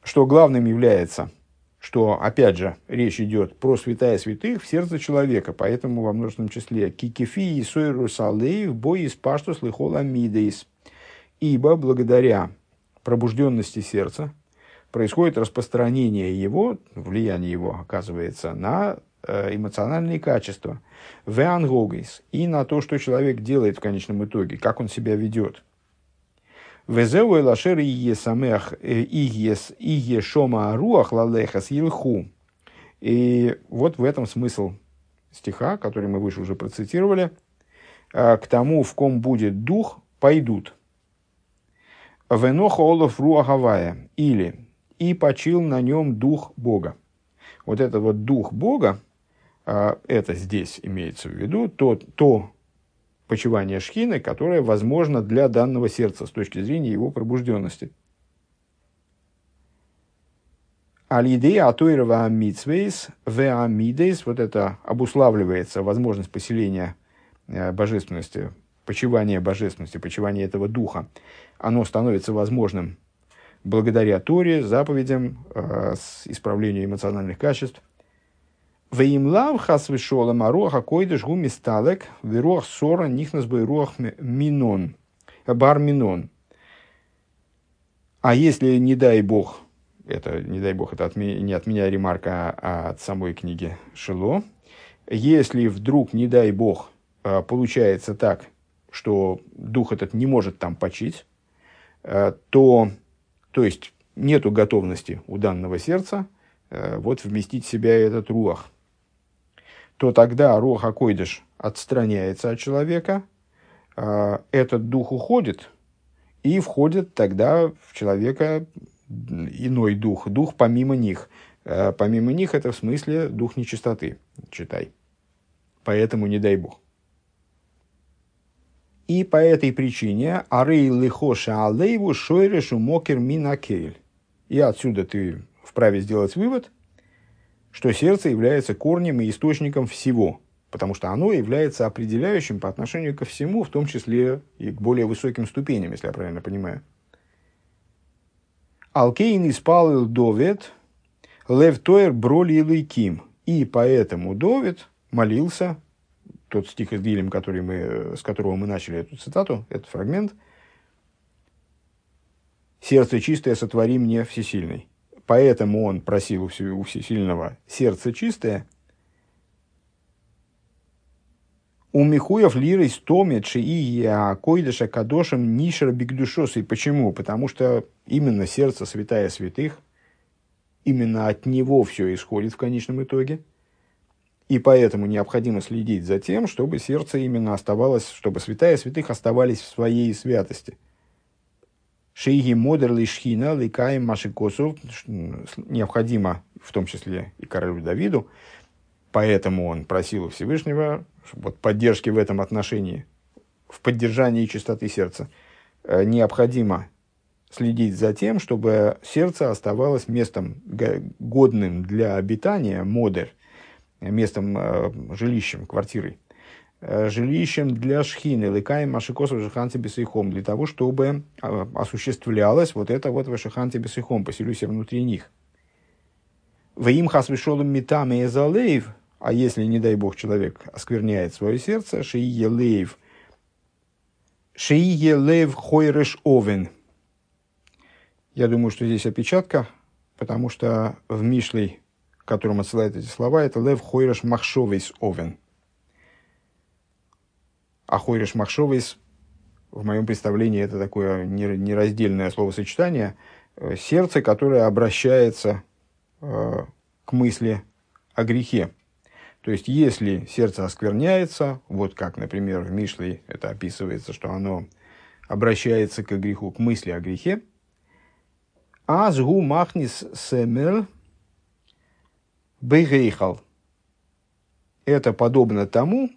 что главным является, что, опять же, речь идет про святая святых в сердце человека, поэтому во множественном числе кикифи и сойру салеев бой из паштус лихола мидейс. Ибо благодаря пробужденности сердца происходит распространение его, влияние его оказывается на Э, эмоциональные качества, веангогис, и на то, что человек делает в конечном итоге, как он себя ведет. Везеу элашер ие самех э, ие шома руах лалехас елху. И вот в этом смысл стиха, который мы выше уже процитировали. «Э, К тому, в ком будет дух, пойдут. Веноха олов руахавая. Или и почил на нем дух Бога. Вот этот вот дух Бога, а, это здесь имеется в виду, то, то почивание шхины, которое возможно для данного сердца с точки зрения его пробужденности. Алидея атуирова амитсвейс, веамидейс, вот это обуславливается возможность поселения э, божественности, почивания божественности, почивания этого духа. Оно становится возможным благодаря Торе, заповедям, э, исправлению эмоциональных качеств, Веймлав хас вишолам аруаха койдыш гуми сталек вируах сора нихнас бы руах минон, бар минон. А если, не дай бог, это, не дай бог, это от меня, не от меня ремарка, а от самой книги Шило, если вдруг, не дай бог, а, получается так, что дух этот не может там почить, а, то, то есть нету готовности у данного сердца вот вместить в себя этот руах, то тогда Роха Койдыш отстраняется от человека, а, этот дух уходит, и входит тогда в человека иной дух, дух помимо них. А, помимо них это в смысле дух нечистоты, читай. Поэтому не дай бог. И по этой причине арей лихоша алейву шойрешу мокер минакель. И отсюда ты вправе сделать вывод – что сердце является корнем и источником всего, потому что оно является определяющим по отношению ко всему, в том числе и к более высоким ступеням, если я правильно понимаю. Алкейн испалил Довет, Лев Тойер броли лейким. И поэтому Довет молился, тот стих из Дилем, который мы, с которого мы начали эту цитату, этот фрагмент, «Сердце чистое сотвори мне всесильный» поэтому он просил у Всесильного сердце чистое. У Михуев лирой стомит и койдыша кадошем нишер бигдушос. И почему? Потому что именно сердце святая святых, именно от него все исходит в конечном итоге. И поэтому необходимо следить за тем, чтобы сердце именно оставалось, чтобы святая святых оставались в своей святости – Шейги модер лишхина ликаем машикосу необходимо, в том числе и королю Давиду, поэтому он просил у Всевышнего вот, поддержки в этом отношении, в поддержании чистоты сердца. Э, необходимо следить за тем, чтобы сердце оставалось местом годным для обитания, модер, местом, э, жилищем, квартирой, э, жилищем для шхины, лыкаем машикосов жиханти бесейхом, для того, чтобы э, осуществлялось вот это вот вашиханти бесейхом, поселюсь я внутри них. Ваим хасвишолом метами эзалеев, а если, не дай бог, человек оскверняет свое сердце, шиие лейв, шиие лейв хойреш овен. Я думаю, что здесь опечатка, потому что в Мишлей которым отсылает эти слова, это Лев Хойреш Махшовейс Овен. А Хойреш Махшовейс, в моем представлении, это такое нераздельное словосочетание, э, сердце, которое обращается э, к мысли о грехе. То есть, если сердце оскверняется, вот как, например, в Мишле это описывается, что оно обращается к греху, к мысли о грехе, Азгу махнис семер Бейгейхал. Это подобно тому,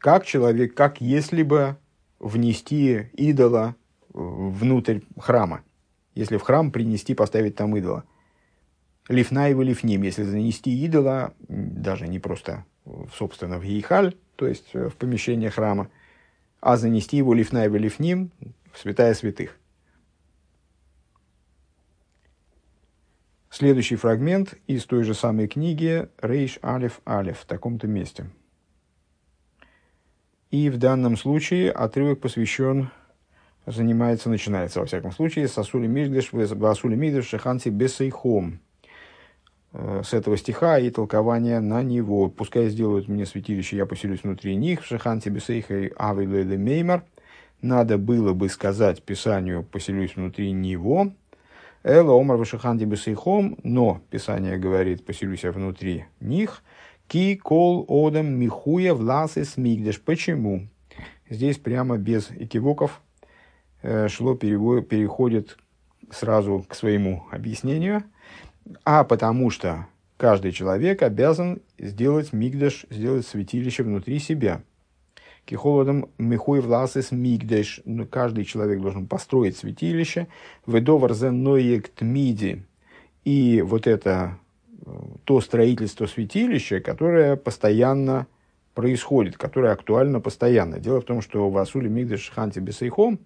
как человек, как если бы внести идола внутрь храма. Если в храм принести, поставить там идола. Лифнаева лифним, если занести идола, даже не просто, собственно, в ейхаль, то есть в помещение храма, а занести его лифнаева лифним в святая святых. Следующий фрагмент из той же самой книги Рейш Алиф Алиф в таком-то месте. И в данном случае отрывок посвящен, занимается, начинается, во всяком случае, с Асули Мигдеш, Асули Мигдеш Шаханти Бесейхом. Э, с этого стиха и толкования на него. Пускай сделают мне святилище, я поселюсь внутри них. В Бесейхой Авилуэле Меймар. Надо было бы сказать Писанию, поселюсь внутри него, Эла омар вашиханди бесейхом, но Писание говорит, поселюсь я внутри них, ки кол одам михуя власы смигдеш. Почему? Здесь прямо без экивоков э, шло перевод, переходит сразу к своему объяснению, а потому что каждый человек обязан сделать мигдеш, сделать святилище внутри себя – Кихолодом михуй власес мигдеш. Ну, каждый человек должен построить святилище. Ведовар зеноект миди. И вот это то строительство святилища, которое постоянно происходит, которое актуально постоянно. Дело в том, что в Асуле Мигдеш Ханти Бесейхом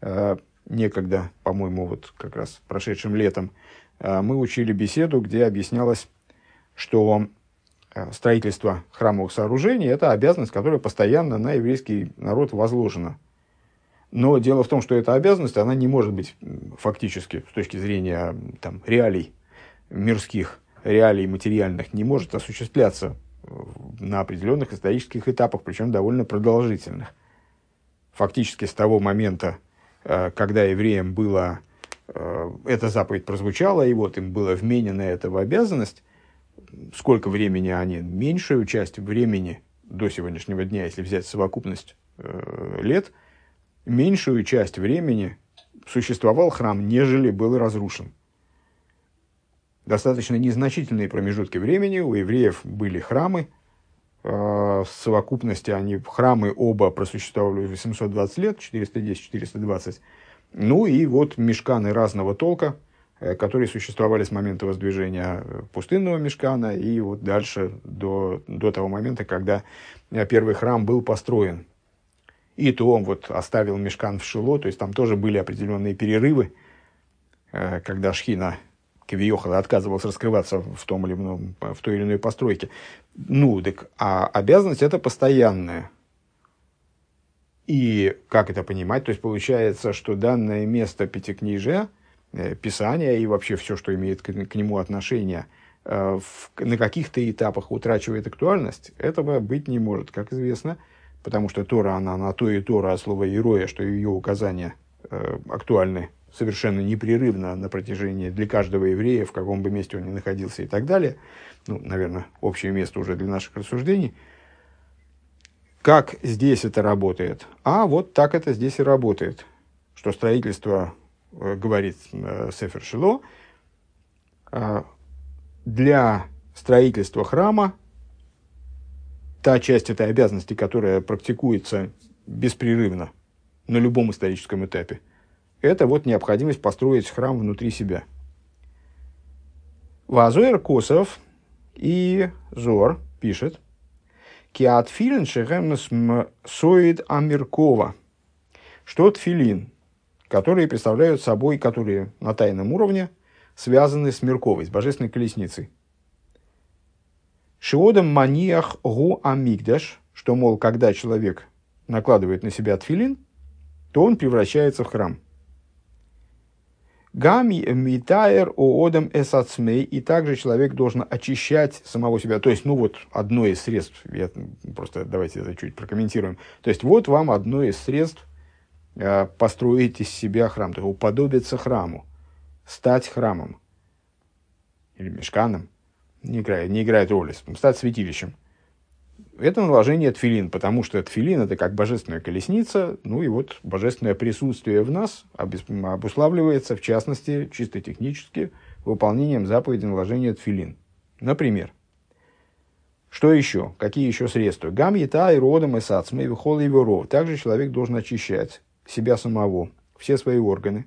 э, некогда, по-моему, вот как раз прошедшим летом, э, мы учили беседу, где объяснялось, что Э, строительство храмовых сооружений – это обязанность, которая постоянно на еврейский народ возложена. Но дело в том, что эта обязанность, она не может быть фактически, с точки зрения там, реалий мирских, реалий материальных, не может осуществляться на определенных исторических этапах, причем довольно продолжительных. Фактически с того момента, э, когда евреям было, э, эта заповедь прозвучала, и вот им было вменено это в обязанность, сколько времени они, меньшую часть времени до сегодняшнего дня, если взять совокупность э, лет, меньшую часть времени существовал храм, нежели был разрушен. Достаточно незначительные промежутки времени у евреев были храмы, э, в совокупности они, храмы оба просуществовали 820 лет, 410-420. Ну и вот мешканы разного толка – Э, которые существовали с момента воздвижения э, пустынного мешкана и вот дальше до, до того момента, когда э, первый храм был построен. И то он вот оставил мешкан в Шило, то есть там тоже были определенные перерывы, когда Шхина Кавиохала отказывался раскрываться в, том или ином, в той или иной постройке. Ну, так, а обязанность это постоянная. И как это понимать? То есть получается, что данное место пятикнижия – Э, Писания и вообще все, что имеет к, к нему отношение, э, в, на каких-то этапах утрачивает актуальность, этого быть не может, как известно, потому что Тора, она на то и Тора от слова «ироя», что ее указания э, актуальны совершенно непрерывно на протяжении для каждого еврея, в каком бы месте он ни находился и так далее. Ну, наверное, общее место уже для наших рассуждений. Как здесь это работает? А вот так это здесь и работает, что строительство Э, говорит э, Сефер Шило, э, для строительства храма та часть этой обязанности, которая практикуется беспрерывно на любом историческом этапе, это вот необходимость построить храм внутри себя. Вазуэр Косов, И Зор пишет, Киат филин соид амиркова. Что тфилин, которые представляют собой, которые на тайном уровне связаны с Мирковой, с божественной колесницей. Шиодом маниях гу амигдаш, что, мол, когда человек накладывает на себя тфилин, то он превращается в храм. Гами митаер оодам эсацмей, и также человек должен очищать самого себя. То есть, ну вот, одно из средств, я, просто давайте это чуть прокомментируем. То есть, вот вам одно из средств э, построить из себя храм, то есть, уподобиться храму, стать храмом. Или мешканом, не играет, не играет роли, стать святилищем это наложение тфилин, потому что тфилин это как божественная колесница, ну и вот божественное присутствие в нас обуславливается, в частности, чисто технически, выполнением заповеди наложения тфилин. Например, что еще? Какие еще средства? Гам и родом и сацмей вихол и веров. Также человек должен очищать себя самого, все свои органы.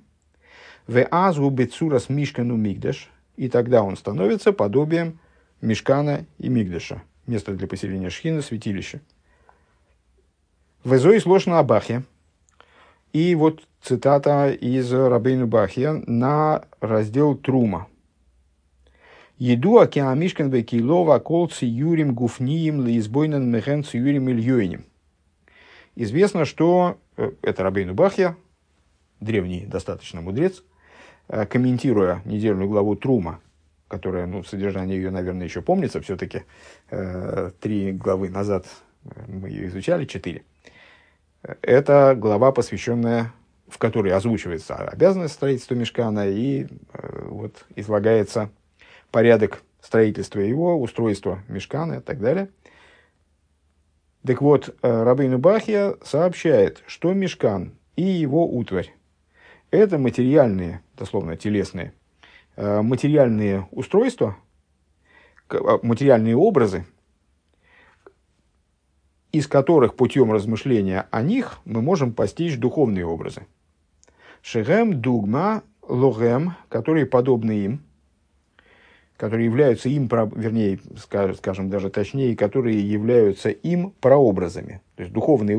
В азу бецурас мишкану мигдаш. И тогда он становится подобием мишкана и мигдаша место для поселения шхина, святилище. Везой сложно Абахе. И вот цитата из Рабейну Бахия на раздел Трума. Еду океамишкан бекилова колци юрим гуфнием леизбойнен мехен юрим ильёйним. Известно, что э, это Рабейну Бахья, древний достаточно мудрец, э, комментируя недельную главу Трума, которая, ну, содержание ее, наверное, еще помнится, все-таки э, три главы назад мы ее изучали, четыре. Это глава, посвященная, в которой озвучивается обязанность строительства мешкана и э, вот излагается порядок строительства его, устройства мешкана и так далее. Так вот, э, Рабейну Бахья сообщает, что мешкан и его утварь – это материальные, дословно телесные – Э, материальные устройства, а, материальные образы, из которых путем размышления о них мы можем постичь духовные образы. Шехем, дугма, логем, которые подобны им, которые являются им, вернее, скажем даже точнее, которые являются им прообразами. То есть духовные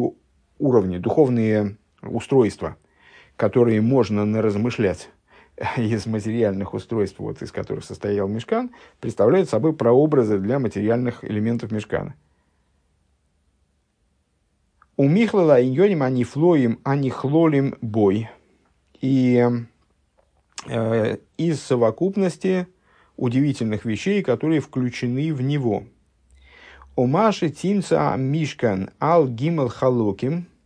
уровни, духовные устройства, которые можно наразмышлять из материальных устройств, вот, из которых состоял мешкан, представляют собой прообразы для материальных элементов мешкана. У Михлала иньоним они флоим, они хлолим бой. И э, из совокупности удивительных вещей, которые включены в него. У Маши Тимца Мишкан Ал Гимел Халоким –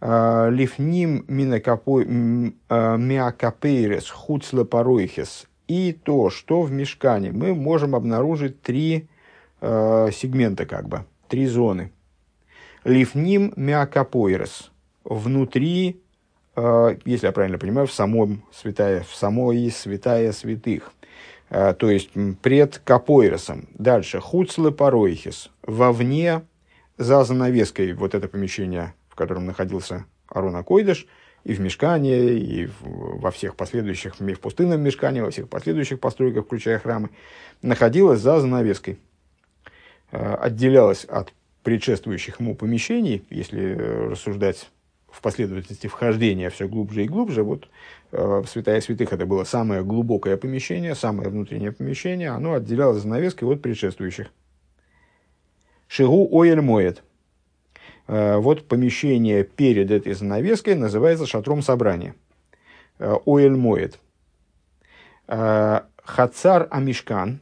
лифним э, миакапейрес хуцлепаруихес. И то, что в мешкане мы можем обнаружить три э, сегмента, как бы, три зоны. Лифним миакапойрес. Внутри, э, если я правильно понимаю, в самом святая, в самой святая святых. Э, то есть пред капойросом. Дальше. Хуцлепаруихес. Вовне, за занавеской, вот это помещение в котором находился Арон Акойдыш, и в Мешкане, и в, во всех последующих, в пустынном Мешкане, во всех последующих постройках, включая храмы, находилась за занавеской. Э, отделялась от предшествующих ему помещений, если рассуждать в последовательности вхождения все глубже и глубже. Вот э, Святая Святых это было самое глубокое помещение, самое внутреннее помещение, оно отделялось занавеской от предшествующих. Шигу Оэль Моет – Э, вот помещение перед этой занавеской называется шатром собрания. Э, Оэль. Э, Хацар Амишкан.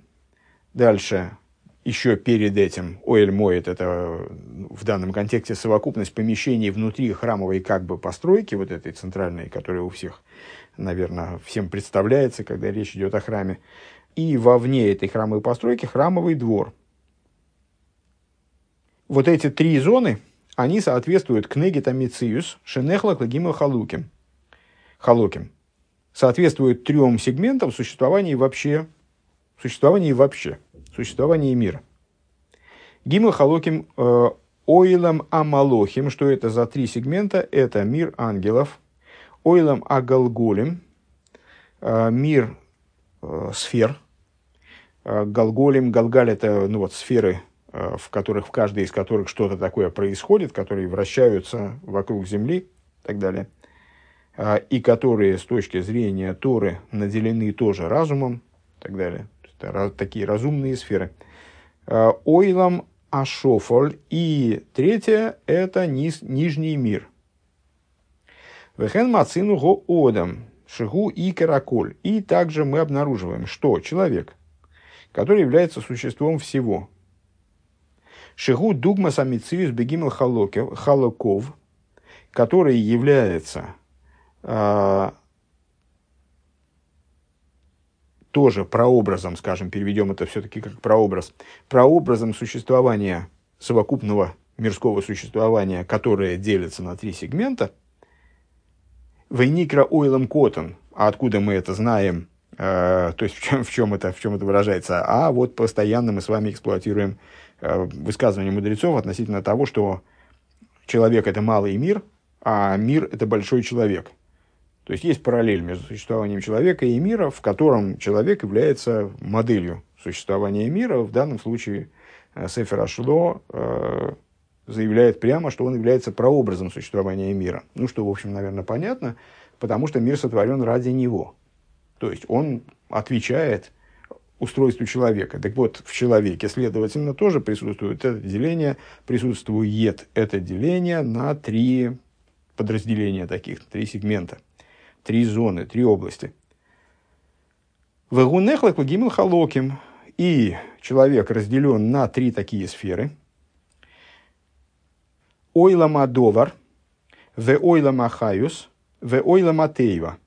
Дальше, еще перед этим, Оэль моет, это в данном контексте совокупность помещений внутри храмовой как бы постройки, вот этой центральной, которая у всех, наверное, всем представляется, когда речь идет о храме. И вовне этой храмовой постройки храмовый двор. Вот эти три зоны – они соответствуют кнеге Мициус, Шенехла, Клагима, Халуким. Халуким. Соответствуют трем сегментам существования вообще, существования вообще, существования мира. Гимл Халуким э, Ойлам Амалохим, что это за три сегмента? Это мир ангелов, Ойлам Агалголим, э, мир э, сфер, Галголем, Галгаль – это ну, вот, сферы, в которых, в каждой из которых что-то такое происходит, которые вращаются вокруг Земли и так далее, и которые с точки зрения Торы наделены тоже разумом и так далее. Это такие разумные сферы. Ойлам Ашофоль. И третье – это низ, нижний мир. Вехен мацину го одам, шигу и караколь. И также мы обнаруживаем, что человек, который является существом всего, шигу дугма самициус бегимел халоков, который является а, тоже прообразом, скажем, переведем это все-таки как прообраз, прообразом существования совокупного мирского существования, которое делится на три сегмента, Вейникра ойлом котон, а откуда мы это знаем, э, то есть в чем, в, чем это, в чем это выражается, а вот постоянно мы с вами эксплуатируем высказывания мудрецов относительно того, что человек это малый мир, а мир это большой человек – то есть есть параллель между существованием человека и мира, в котором человек является моделью существования мира. В данном случае э, Сефер Ашло э, заявляет прямо, что он является прообразом существования мира. Ну, что, в общем, наверное, понятно, потому что мир сотворен ради него. То есть он отвечает устройству человека. Так вот, в человеке, следовательно, тоже присутствует это деление, присутствует это деление на три подразделения таких, три сегмента – три зоны, три области. Вегунехлак гимл халоким. И человек разделен на три такие сферы. Ойлама довар, ве ойлама хаюс, ве ойлама тейва.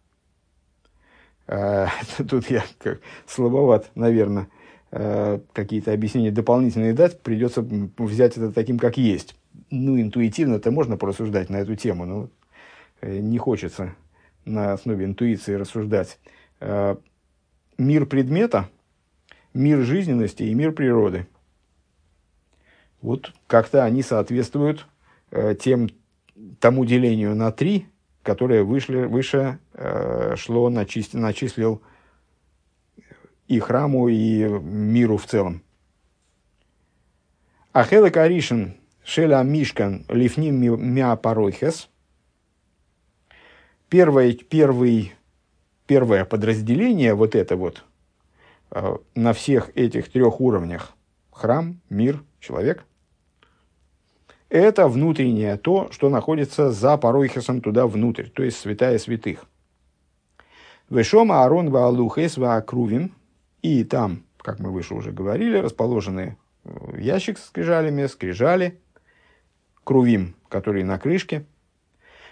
Э, тут я как слабоват, наверное, э, какие-то объяснения дополнительные дать, придется взять это таким, как есть. Ну, интуитивно-то можно порассуждать на эту тему, но э, не хочется на основе интуиции рассуждать, мир предмета, мир жизненности и мир природы. Вот как-то они соответствуют тем, тому делению на три, которое вышли, выше э, шло, начист, начислил и храму, и миру в целом. Ахела Каришин Шеля Мишкан Лифним Миапаройхес – первое, первый, первое подразделение, вот это вот, э, на всех этих трех уровнях, храм, мир, человек, это внутреннее то, что находится за паройхесом туда внутрь, то есть святая святых. Вешома Аарон Ваалухес Ваакрувим, и там, как мы выше уже говорили, расположены э, ящик с скрижалями, скрижали, крувим, которые на крышке –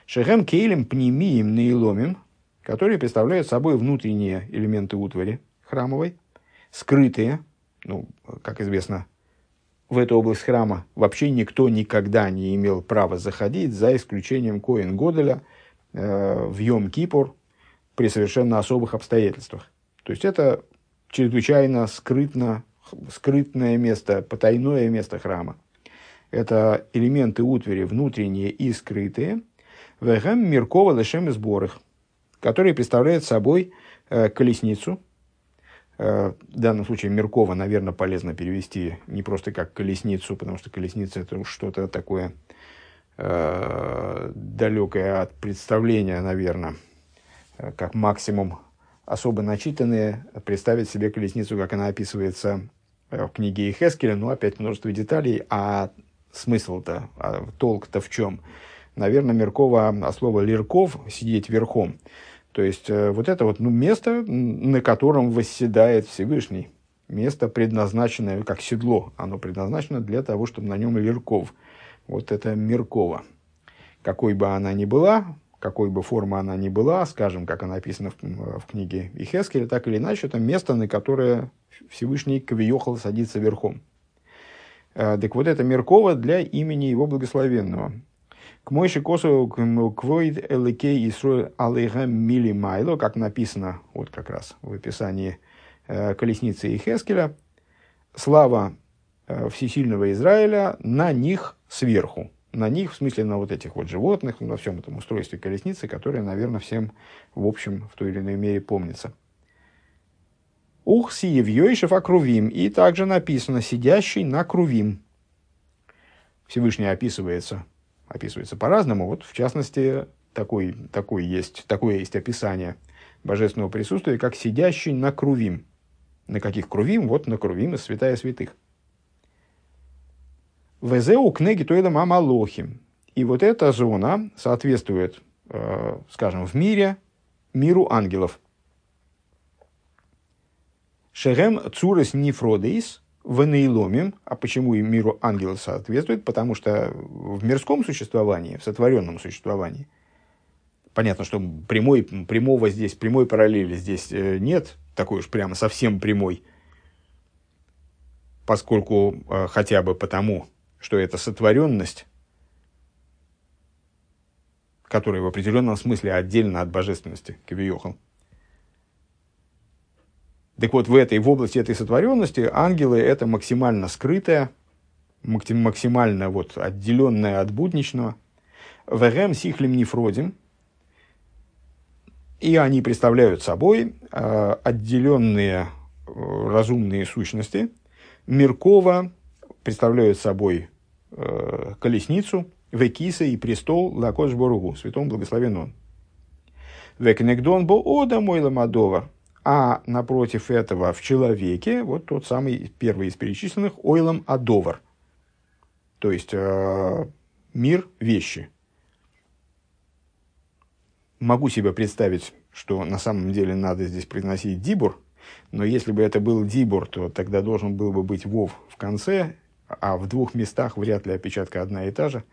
Шехем кейлем пнемием нейломим, которые представляют собой внутренние элементы утвари храмовой, скрытые, ну, как известно, в эту область храма вообще никто никогда не имел права заходить, за исключением Коин Годеля э, в Йом-Кипур при совершенно особых обстоятельствах. То есть это чрезвычайно скрытно, скрытное место, потайное место храма. Это элементы утвари внутренние и скрытые – Вегем Миркова Лешем сборах, который представляет собой э, колесницу. Э, в данном случае Миркова, наверное, полезно перевести не просто как колесницу, потому что колесница это что-то такое э, далекое от представления, наверное, э, как максимум особо начитанные, представить себе колесницу, как она описывается э, в книге Ихескеля, ну, опять множество деталей, а смысл-то, а толк-то в чем? наверное, Меркова, а слово «лирков» – сидеть верхом. То есть, э, вот это вот ну, место, на котором восседает Всевышний. Место, предназначенное как седло. Оно предназначено для того, чтобы на нем лирков. Вот это Меркова. Какой бы она ни была, какой бы форма она ни была, скажем, как она написана в, в книге Ихескеля, так или иначе, это место, на которое Всевышний Кавиохал садится верхом. Э, так вот, это Меркова для имени его благословенного. К мойши косу квоид эликей исруэль алейхам мили майло, как написано вот как раз в описании э, колесницы и Хескеля, слава э, всесильного Израиля на них сверху. На них, в смысле, на вот этих вот животных, на всем этом устройстве колесницы, которое, наверное, всем, в общем, в той или иной мере помнится. Ух сиевьёйшев окрувим. И также написано «сидящий на крувим». Всевышний описывается, описывается по-разному. Вот, в частности, такой, такой есть, такое есть описание божественного присутствия, как «сидящий на крувим». На каких крувим? Вот на крувим из святая святых. Везеу книги Тойда Мама Лохим. И вот эта зона соответствует, э, скажем, в мире миру ангелов. Шерем цурес нефродеис в нейломим. А почему и миру ангелов соответствует? Потому что в мирском существовании, в сотворенном существовании, понятно, что прямой, прямого здесь, прямой параллели здесь э, нет, такой уж прямо совсем прямой, поскольку э, хотя бы потому, что это сотворенность, которая в определенном смысле отдельно от божественности, Кавиохал. Так вот, в этой, в области этой сотворенности ангелы – это максимально скрытое, максимально вот, отделенное от будничного. Вегем сихлем нефродим. И они представляют собой э, отделенные э, разумные сущности. Миркова представляют собой э, колесницу, Векиса и престол Лакош Боругу, святом благословен он. Векнегдон бо ода мой ламадовар. А напротив этого в человеке вот тот самый первый из перечисленных ойлом адовар. То есть э, мир вещи. Могу себе представить, что на самом деле надо здесь произносить дибур, но если бы это был дибур, то тогда должен был бы быть вов в конце, а в двух местах вряд ли опечатка одна и та же,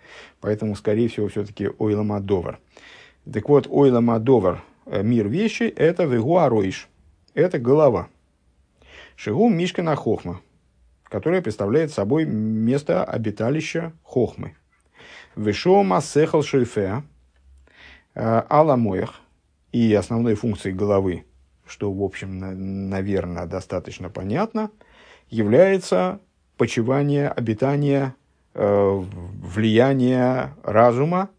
поэтому, скорее всего, все-таки ойлом адовар. Так вот, ойлом адовар, мир вещи, это вегуароиш, это голова. Шигу Мишкина Хохма, которая представляет собой место обиталища Хохмы. Вешо Массехал Шельфе э, Аламоях и основной функцией головы, что, в общем, наверное, достаточно понятно, является почивание, обитание, э, влияние разума,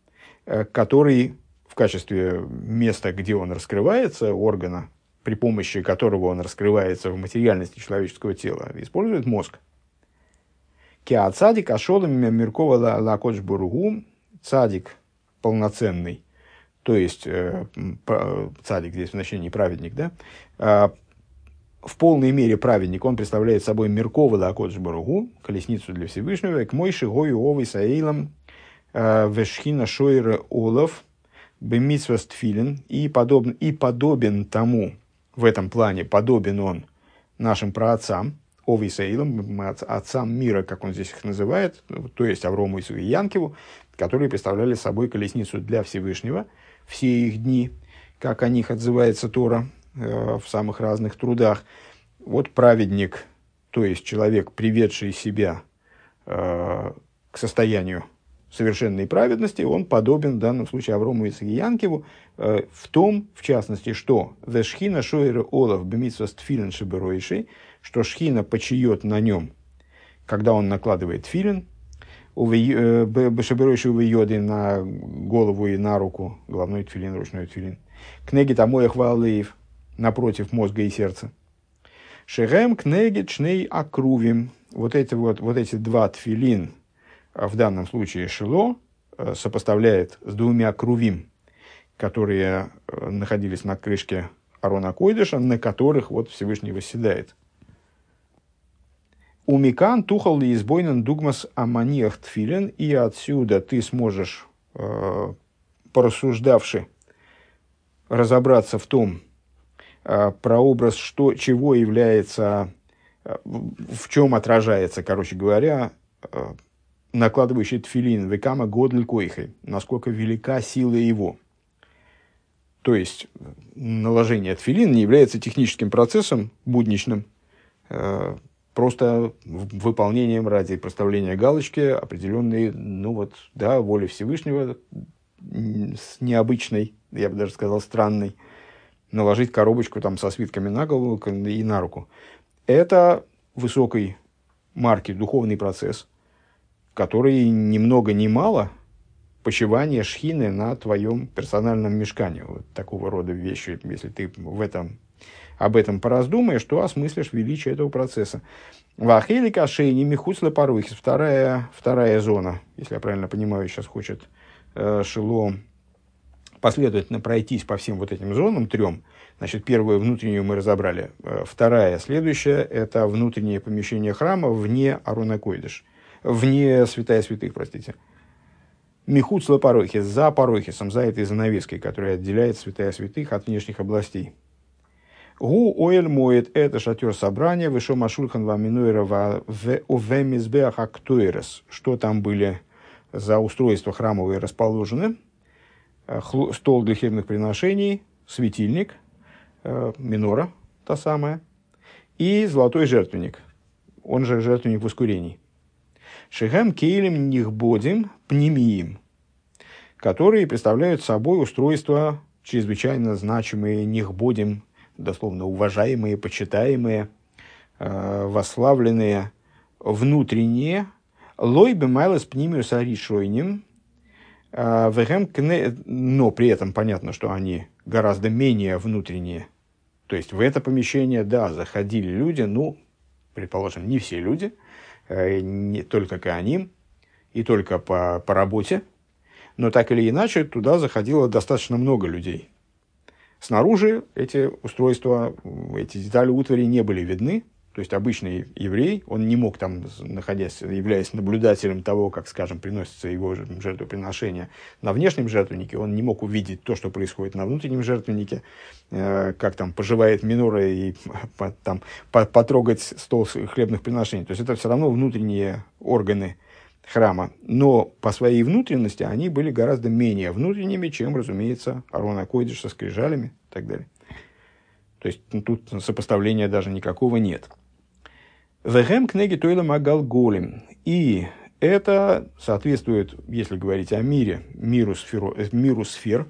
э, который в качестве места, где он раскрывается, органа, при помощи которого он раскрывается в материальности человеческого тела, использует мозг. Киа цадик ашолом миркова лакодж цадик полноценный, то есть э, цадик здесь в значении праведник, да, а, в полной мере праведник, он представляет собой Лакодж Баругу, колесницу для Всевышнего, к Мойши Гою Овой Саилам э, Вешхина Шойра Олов Бемитсвастфилин и, подобен, и подобен тому, в этом плане подобен он нашим праотцам, Овисаилам, отцам мира, как он здесь их называет, то есть Аврому и Янкиву, которые представляли собой колесницу для Всевышнего все их дни, как о них отзывается Тора э, в самых разных трудах. Вот праведник, то есть человек, приведший себя э, к состоянию совершенной праведности, он подобен в данном случае Аврому и Янкиву э, в том, в частности, что «Вешхина шойра олов бемитсвас тфилин шиберойший», что шхина почиет на нем, когда он накладывает филин, э, бешиберойший увейоды на голову и на руку, головной тфилин, ручной тфилин, кнеги тамоя хвалеев, напротив мозга и сердца. Шерем кнеги чней акрувим. Вот эти, вот, вот эти два тфилин – в данном случае Шило э, сопоставляет с двумя крувим, которые э, находились на крышке Арона Койдыша, на которых вот Всевышний восседает. Умикан тухал ли избойнен дугмас аманиях тфилин, и отсюда ты сможешь, э, порассуждавши, разобраться в том, э, прообраз, что, чего является, в чем отражается, короче говоря, накладывающий тфилин, векама годль койхой, насколько велика сила его. То есть, наложение тфилин не является техническим процессом будничным, э, просто выполнением ради проставления галочки определенной, ну вот, да, воли Всевышнего с необычной, я бы даже сказал, странной, наложить коробочку там со свитками на голову и на руку. Это высокой марки духовный процесс, который ни много ни мало почивание шхины на твоем персональном мешкане. Вот такого рода вещи, если ты в этом об этом пораздумаешь, то осмыслишь величие этого процесса. Вахели кашейни михуцла парухис. Вторая, вторая зона, если я правильно понимаю, сейчас хочет э, Шило последовательно пройтись по всем вот этим зонам, трем. Значит, первую внутреннюю мы разобрали. Э, вторая, следующая, это внутреннее помещение храма вне Аруна Койдыш. Вне святая святых, простите. Михуцла парохис, за парохисом, за этой занавеской, которая отделяет святая святых от внешних областей. Гу оэль моет это шатер собрания, вышел машульхан ваминуэра в мизбеах актуэрес. Что там были за устройства храмовые расположены? Э, стол для хлебных приношений, светильник, э, минора, та самая, и золотой жертвенник, он же жертвенник воскурений. Шехем кейлем нихбодим пнемиим, которые представляют собой устройства чрезвычайно значимые нихбодим дословно уважаемые, почитаемые, э, восславленные внутренние, лой бемайлас пнимиус аришойним, э, но при этом понятно, что они гораздо менее внутренние. То есть в это помещение, да, заходили люди, ну, предположим, не все люди, не только Кааним, и только по, по работе, но так или иначе туда заходило достаточно много людей. Снаружи эти устройства, эти детали утвари не были видны. То есть обычный еврей, он не мог там, находясь, являясь наблюдателем того, как, скажем, приносится его жертвоприношение на внешнем жертвеннике, он не мог увидеть то, что происходит на внутреннем жертвеннике, э, как там поживает минора и там, потрогать стол хлебных приношений. То есть это все равно внутренние органы храма, но по своей внутренности они были гораздо менее внутренними, чем, разумеется, Арона Койдиш со скрижалями и так далее. То есть тут сопоставления даже никакого нет. Вехем книги Тойла Магалголем. И это соответствует, если говорить о мире, миру, сферу, э, миру сфер.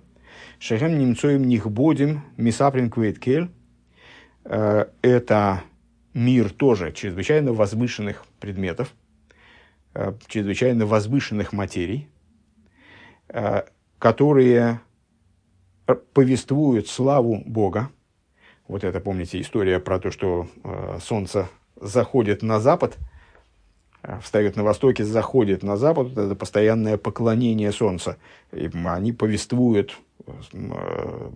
Шехем немцоем них бодим мисаприн квейткель. Э, это мир тоже чрезвычайно возвышенных предметов, Э, чрезвычайно возвышенных материй, которые повествуют славу Бога. Вот это, помните, история про то, что солнце заходит на запад, встает на востоке, заходит на запад, вот это постоянное поклонение солнца. И они повествуют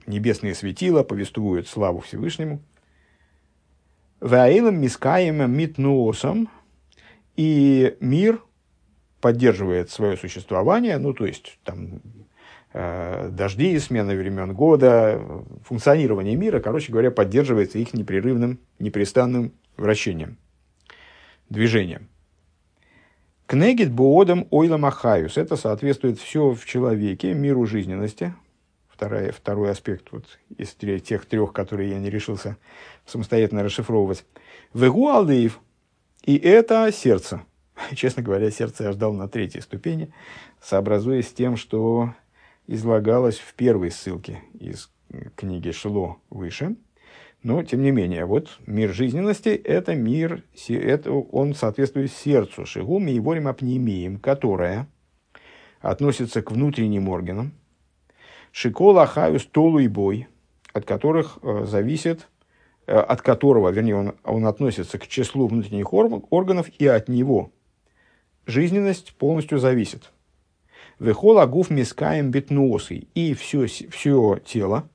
небесные светила, повествуют славу Всевышнему. Ваилом мискаем митнуосом – и мир поддерживает свое существование, ну, то есть, там, э, дожди, смена времен года, функционирование мира, короче говоря, поддерживается их непрерывным, непрестанным вращением, движением. Кнегит боодом ойла махаюс. Это соответствует все в человеке, миру жизненности. Второй, второй аспект вот, из тех трех, которые я не решился самостоятельно расшифровывать. Вегу алдеев. И это сердце. Честно говоря, сердце я ждал на третьей ступени, сообразуясь с тем, что излагалось в первой ссылке из книги Шило выше. Но, тем не менее, вот мир жизненности – это мир, это, он соответствует сердцу, шигум и ворим апнемием, которая относится к внутренним органам, шикола хаюс толу и бой, от которых э, зависит Э, от которого, вернее, он, он относится к числу внутренних органов, и от него жизненность полностью зависит. Вехола гуф мискаем битнуосой. И все, все тело,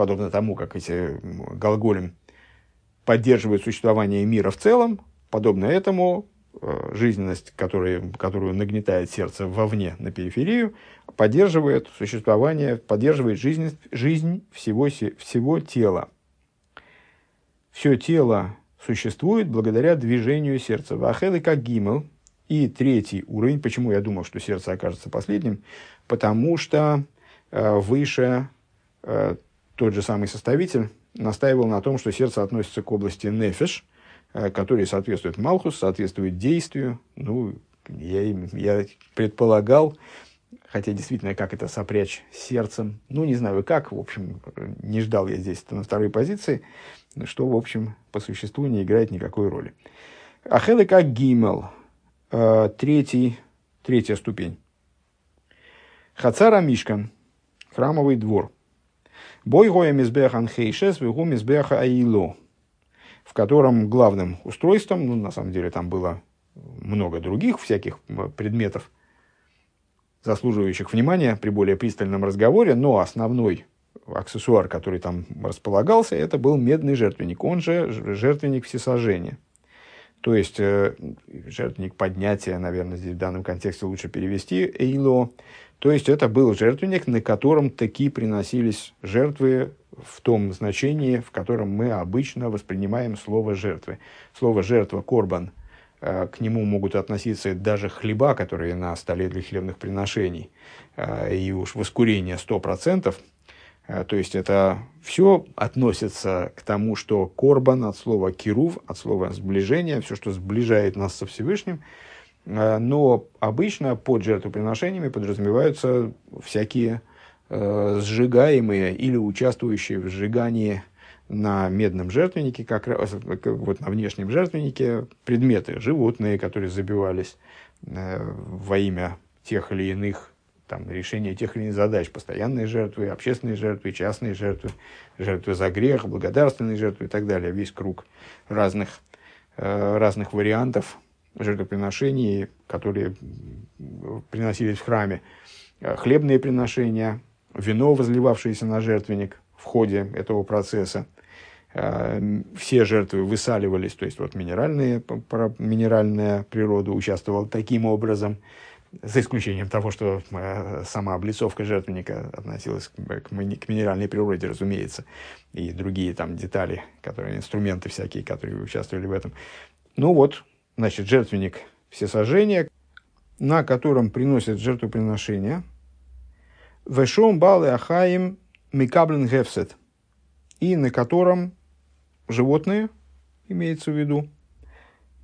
подобно тому, как эти голголем поддерживают существование мира в целом, подобно этому э, жизненность, которая, которую нагнетает сердце вовне, на периферию, поддерживает существование, поддерживает жизнь, жизнь всего, всего тела все тело существует благодаря движению сердца. Вахелы как гимел. И третий уровень, почему я думал, что сердце окажется последним, потому что э, выше э, тот же самый составитель настаивал на том, что сердце относится к области нефиш, э, который соответствует Малхус, соответствует действию. Ну, я, я предполагал, хотя действительно, как это сопрячь сердцем, ну, не знаю как, в общем, не ждал я здесь это на второй позиции, что, в общем, по существу не играет никакой роли. Ахеда как гимел, э, третий, третья ступень. Хацара Мишкан, храмовый двор. Бой гоя мизбехан хейшес, вегу мизбеха аило, в котором главным устройством, ну, на самом деле там было много других всяких предметов, заслуживающих внимания при более пристальном разговоре, но основной аксессуар, который там располагался, это был медный жертвенник, он же жертвенник всесожжения. То есть, э, жертвенник поднятия, наверное, здесь в данном контексте лучше перевести, эйло. То есть, это был жертвенник, на котором такие приносились жертвы в том значении, в котором мы обычно воспринимаем слово «жертвы». Слово «жертва», «корбан», э, к нему могут относиться даже хлеба, которые на столе для хлебных приношений, э, и уж воскурение 100%, Э, то есть это все относится к тому, что корбан от слова кирув, от слова сближение, все, что сближает нас со Всевышним. Э, но обычно под жертвоприношениями подразумеваются всякие э, сжигаемые или участвующие в сжигании на медном жертвеннике, как раз вот на внешнем жертвеннике, предметы, животные, которые забивались во имя тех или иных там, решение тех или иных задач, постоянные жертвы, общественные жертвы, частные жертвы, жертвы за грех, благодарственные жертвы и так далее. Весь круг разных, э, разных вариантов жертвоприношений, которые приносились в храме. Э, хлебные приношения, вино, возливавшееся на жертвенник в ходе этого процесса. Э, все жертвы высаливались, то есть вот минеральные, минеральная природа участвовала таким образом – за исключением того, что э, сама облицовка жертвенника относилась к, минеральной природе, разумеется, и другие там детали, которые, инструменты всякие, которые участвовали в этом. Ну вот, значит, жертвенник всесожжения, на котором приносят жертвоприношения, Вешом балы ахаим микаблен гефсет, и на котором животные, имеется в виду,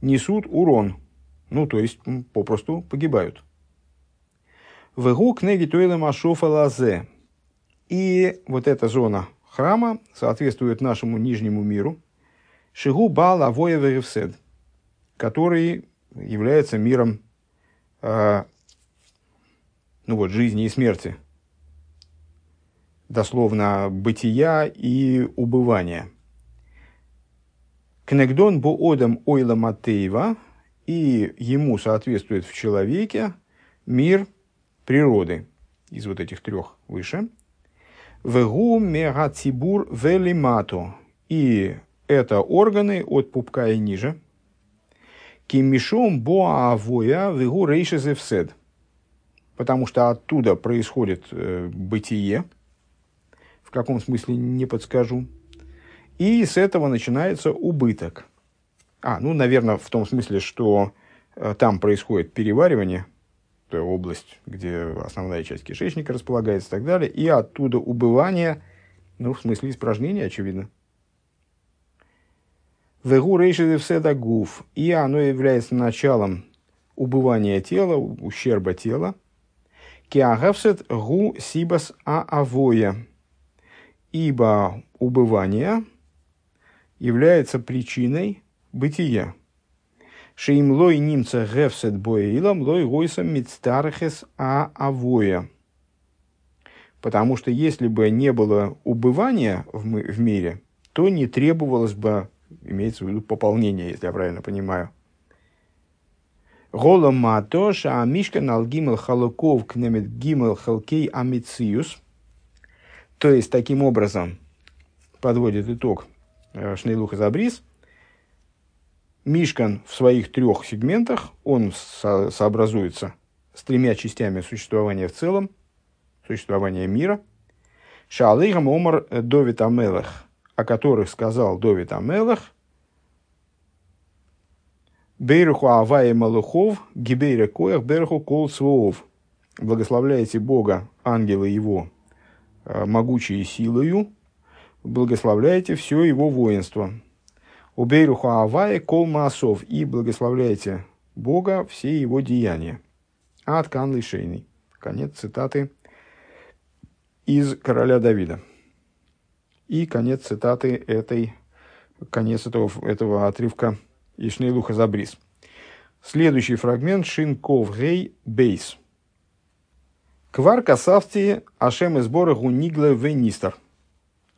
несут урон, ну, то есть попросту погибают. Вегу книги Туэла Машофа Лазе. И вот эта зона храма соответствует нашему нижнему миру. Шигу Бал Авоя Веревсед, который является миром э, ну вот, жизни и смерти. Дословно бытия и убывания. Кнегдон Буодам Ойла Матеева, и ему соответствует в человеке мир природы из вот этих трех выше. Вегу мегацибур велимато. И это органы от пупка и ниже. Кимишом боавоя вегу рейшезевсед. Потому что оттуда происходит э, бытие. В каком смысле не подскажу. И с этого начинается убыток. А, ну, наверное, в том смысле, что э, там происходит переваривание – область, где основная часть кишечника располагается и так далее, и оттуда убывание, ну, в смысле испражнения, очевидно. Вегу рейши гуф, и оно является началом убывания тела, ущерба тела. Киагавсет гу сибас а авоя, ибо убывание является причиной бытия. Шеим лой немца гефсет боилом, лой гойсом мицтархес а авоя. Потому что если бы не было убывания в, в мире, то не требовалось бы, имеется в виду пополнение, если я правильно понимаю. Гола матоша амишка налгимел халуков кнемет гимел халкей амициус. То есть, таким образом, подводит итог э, Шнейлуха Забрис – Мишкан в своих трех сегментах, он со- сообразуется с тремя частями существования в целом, существования мира. Шаалейхам Омар Довид Амелах, о которых сказал Довид Амелах, Бейруху Авае Малухов, Гибейра Коях, Берху Кол Своов. Благословляйте Бога, ангелы его, э, могучие силою, благословляйте все его воинство. Убейруху Авае кол маасов и благословляйте Бога все его деяния. От Кан Лишейный. Конец цитаты из короля Давида. И конец цитаты этой, конец этого, этого отрывка Ишнейлуха Забрис. Следующий фрагмент Шинков Гей Бейс. Квар касавти Ашем из Бороху Нигле Венистер.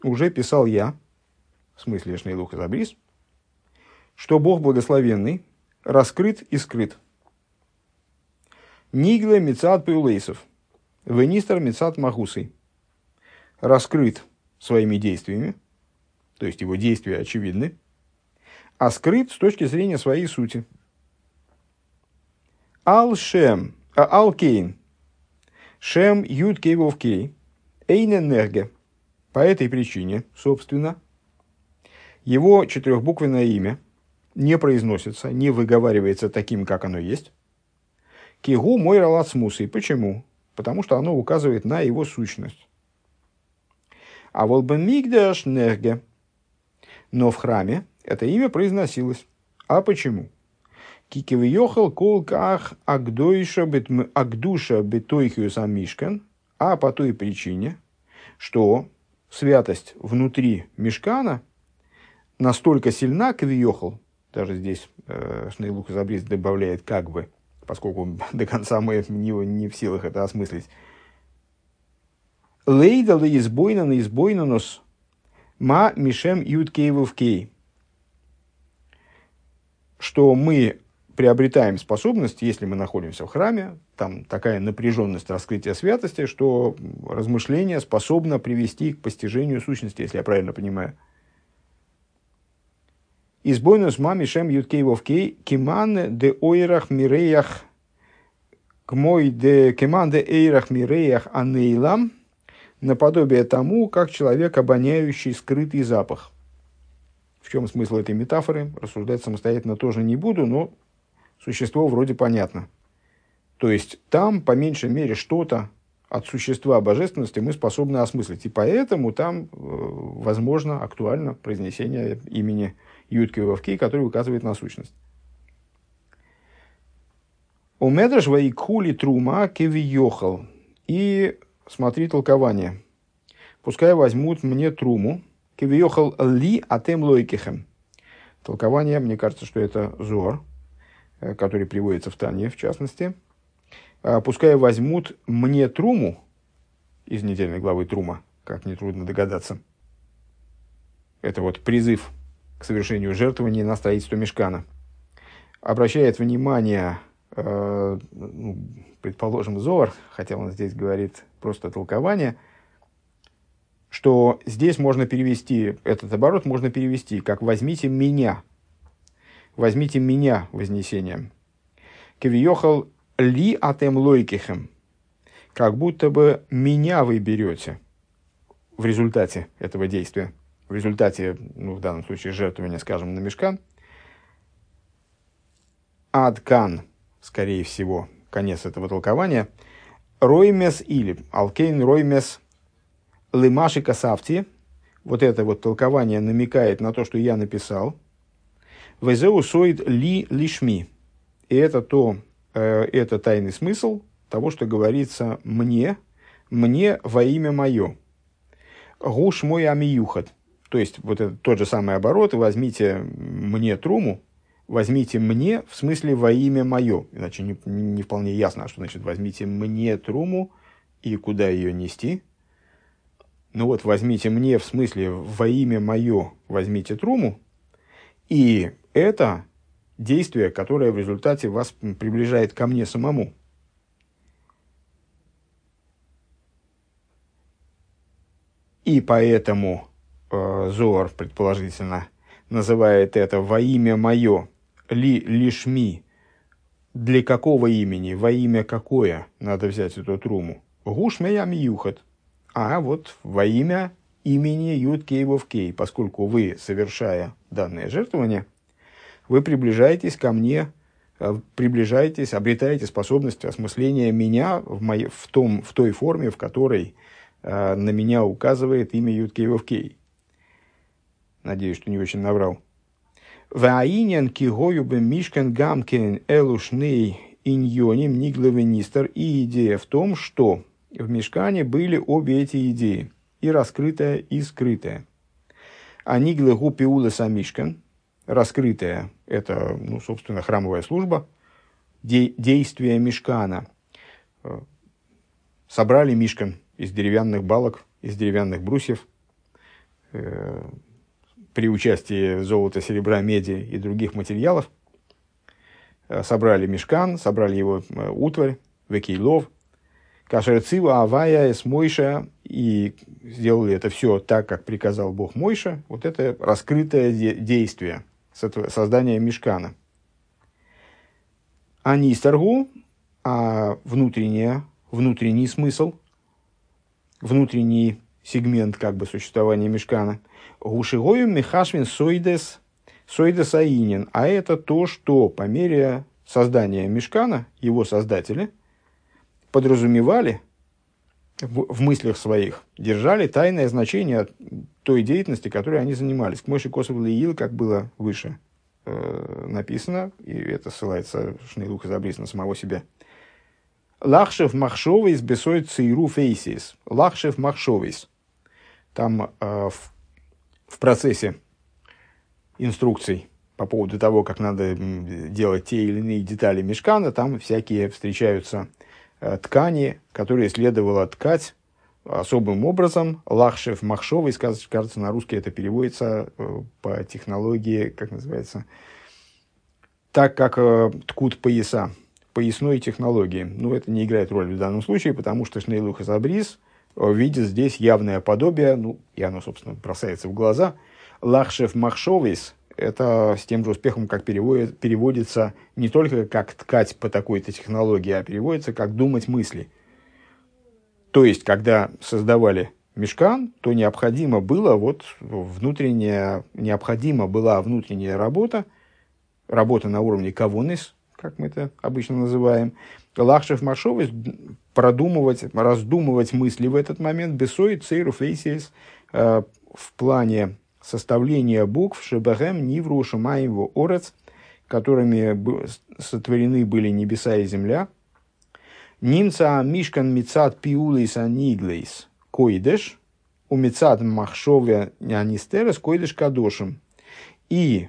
уже писал я, в смысле Шнейлух и Забрис, что Бог благословенный, раскрыт и скрыт. Нигле Мецат Пеулейсов, Венистер Мецат Махусой, раскрыт своими действиями, то есть его действия очевидны, а скрыт с точки зрения своей сути. Ал-Шем, Ал-Кейн, Шем Юд Кейвов Кей, Эйненерге. По этой причине, собственно, его четырехбуквенное имя не произносится, не выговаривается таким, как оно есть. Кигу мой ралацмусой. Почему? Потому что оно указывает на его сущность. А волбенмигдаш нерге. Но в храме это имя произносилось. А почему? Кикивьехал колках агдуша бетойхиус амишкан, а по той причине, что святость внутри мешкана настолько сильна, кавиехал, даже здесь э, Шнейлух Забрис добавляет как бы, поскольку до конца мы не, не в силах это осмыслить. Лейда ли избойна на избойнанус ма мишем ют кейвов кей. Что мы приобретаем способность, если мы находимся в храме, там такая напряженность раскрытия святости, что размышление способно привести к постижению сущности, если я правильно понимаю. Избойнус мами шем юткей вовкей киман де ойрах миреях к мой де киман де эйрах миреях анейлам наподобие тому, как человек, обоняющий скрытый запах. В чем смысл этой метафоры? Рассуждать самостоятельно тоже не буду, но существо вроде понятно. То есть там, по меньшей мере, что-то от существа божественности мы способны осмыслить. И поэтому там, э, возможно, актуально произнесение имени Ютки Вовки, который указывает на сущность. У медраж вайкхули трума кевиохал. И смотри толкование. Пускай возьмут мне труму. Кевиохал ли атем лойкихем. Толкование, мне кажется, что это Зор, Э, который приводится в Тане, в частности, а, пускай возьмут мне труму из недельной главы Трума, как нетрудно догадаться. Это вот призыв к совершению жертвования на строительство мешкана. Обращает внимание, предположим, Зор, хотя он здесь говорит просто толкование, что здесь можно перевести, этот оборот можно перевести как «возьмите меня», возьмите меня вознесением. Кевиохал ли атем лойкихем. Как будто бы меня вы берете в результате этого действия. В результате, ну, в данном случае, жертвования, скажем, на мешкан. Адкан, скорее всего, конец этого толкования. Роймес или Алкейн Роймес Лимаши Касавти. Вот это вот толкование намекает на то, что я написал – Везеу соид ли лишми. И это то, э, это тайный смысл того, что говорится мне, мне во имя мое. Гуш мой амиюхат. То есть, вот это тот же самый оборот, возьмите мне труму, возьмите мне, в смысле во имя мое. Иначе не, не вполне ясно, что значит возьмите мне труму и куда ее нести. Ну вот, возьмите мне, в смысле во имя мое, возьмите труму, и это действие, которое в результате вас приближает ко мне самому. И поэтому э, Зор, предположительно, называет это во имя мое, ли лишми, для какого имени, во имя какое надо взять эту труму. Гушмеям юхат. А вот во имя имени Юткеевов Кей, поскольку вы, совершая данное жертвование, вы приближаетесь ко мне, э, приближаетесь, обретаете способность осмысления меня в, моей, в, том, в той форме, в которой э, на меня указывает имя Юткеевов Кей. Надеюсь, что не очень наврал. Ваинен кигою бы мишкан гамкин элушней иньоним нигловенистер. И идея в том, что в мешкане были обе эти идеи. И раскрытая, и скрытая. А ниглы пиула самишкан – раскрытая, это, ну, собственно, храмовая служба, де, действие мешкана. Э, собрали мишкан из деревянных балок, из деревянных брусьев, э, при участии золота, серебра, меди и других материалов. Э, собрали мешкан, собрали его э, утварь, векейлов, кашерцива, авая, с Мойша, и сделали это все так, как приказал Бог Мойша. Вот это раскрытое действие создания мешкана. А не исторгу, а внутреннее, внутренний смысл, внутренний сегмент как бы существования мешкана. Гушигою мехашвин сойдес, сойдес аинин. А это то, что по мере создания мешкана, его создатели, подразумевали в, в мыслях своих, держали тайное значение той деятельности, которой они занимались. К Мойши Косов Лиил, как было выше э, написано, и это ссылается Шнейлух из на самого себя – Лахшев Махшовис бесоид цейру фейсис. Лахшев Махшовис. Там э, в, в процессе инструкций по поводу того, как надо делать те или иные детали мешкана, там всякие встречаются э, ткани, которые следовало ткать особым образом. Лахшев Махшовый, кажется, на русский это переводится э, по технологии, как называется, так как э, ткут пояса поясной технологии. Но это не играет роли в данном случае, потому что Шнейлух Забрис видит здесь явное подобие, ну, и оно, собственно, бросается в глаза. Лахшев Махшовис – это с тем же успехом, как переводит, переводится не только как ткать по такой-то технологии, а переводится как думать мысли. То есть, когда создавали мешкан, то необходимо было вот внутренняя, необходима была внутренняя работа, работа на уровне кавонис, как мы это обычно называем, Лахшев Машовис продумывать, раздумывать мысли в этот момент, бесой цейру фейсис э, в плане составления букв Шебахем Нивру Шамаеву Орец, которыми сотворены были небеса и земля. Нимца Мишкан Мицат Пиулейс Аниглейс Койдеш, у Мицат Махшове Анистерес Койдеш Кадошем. И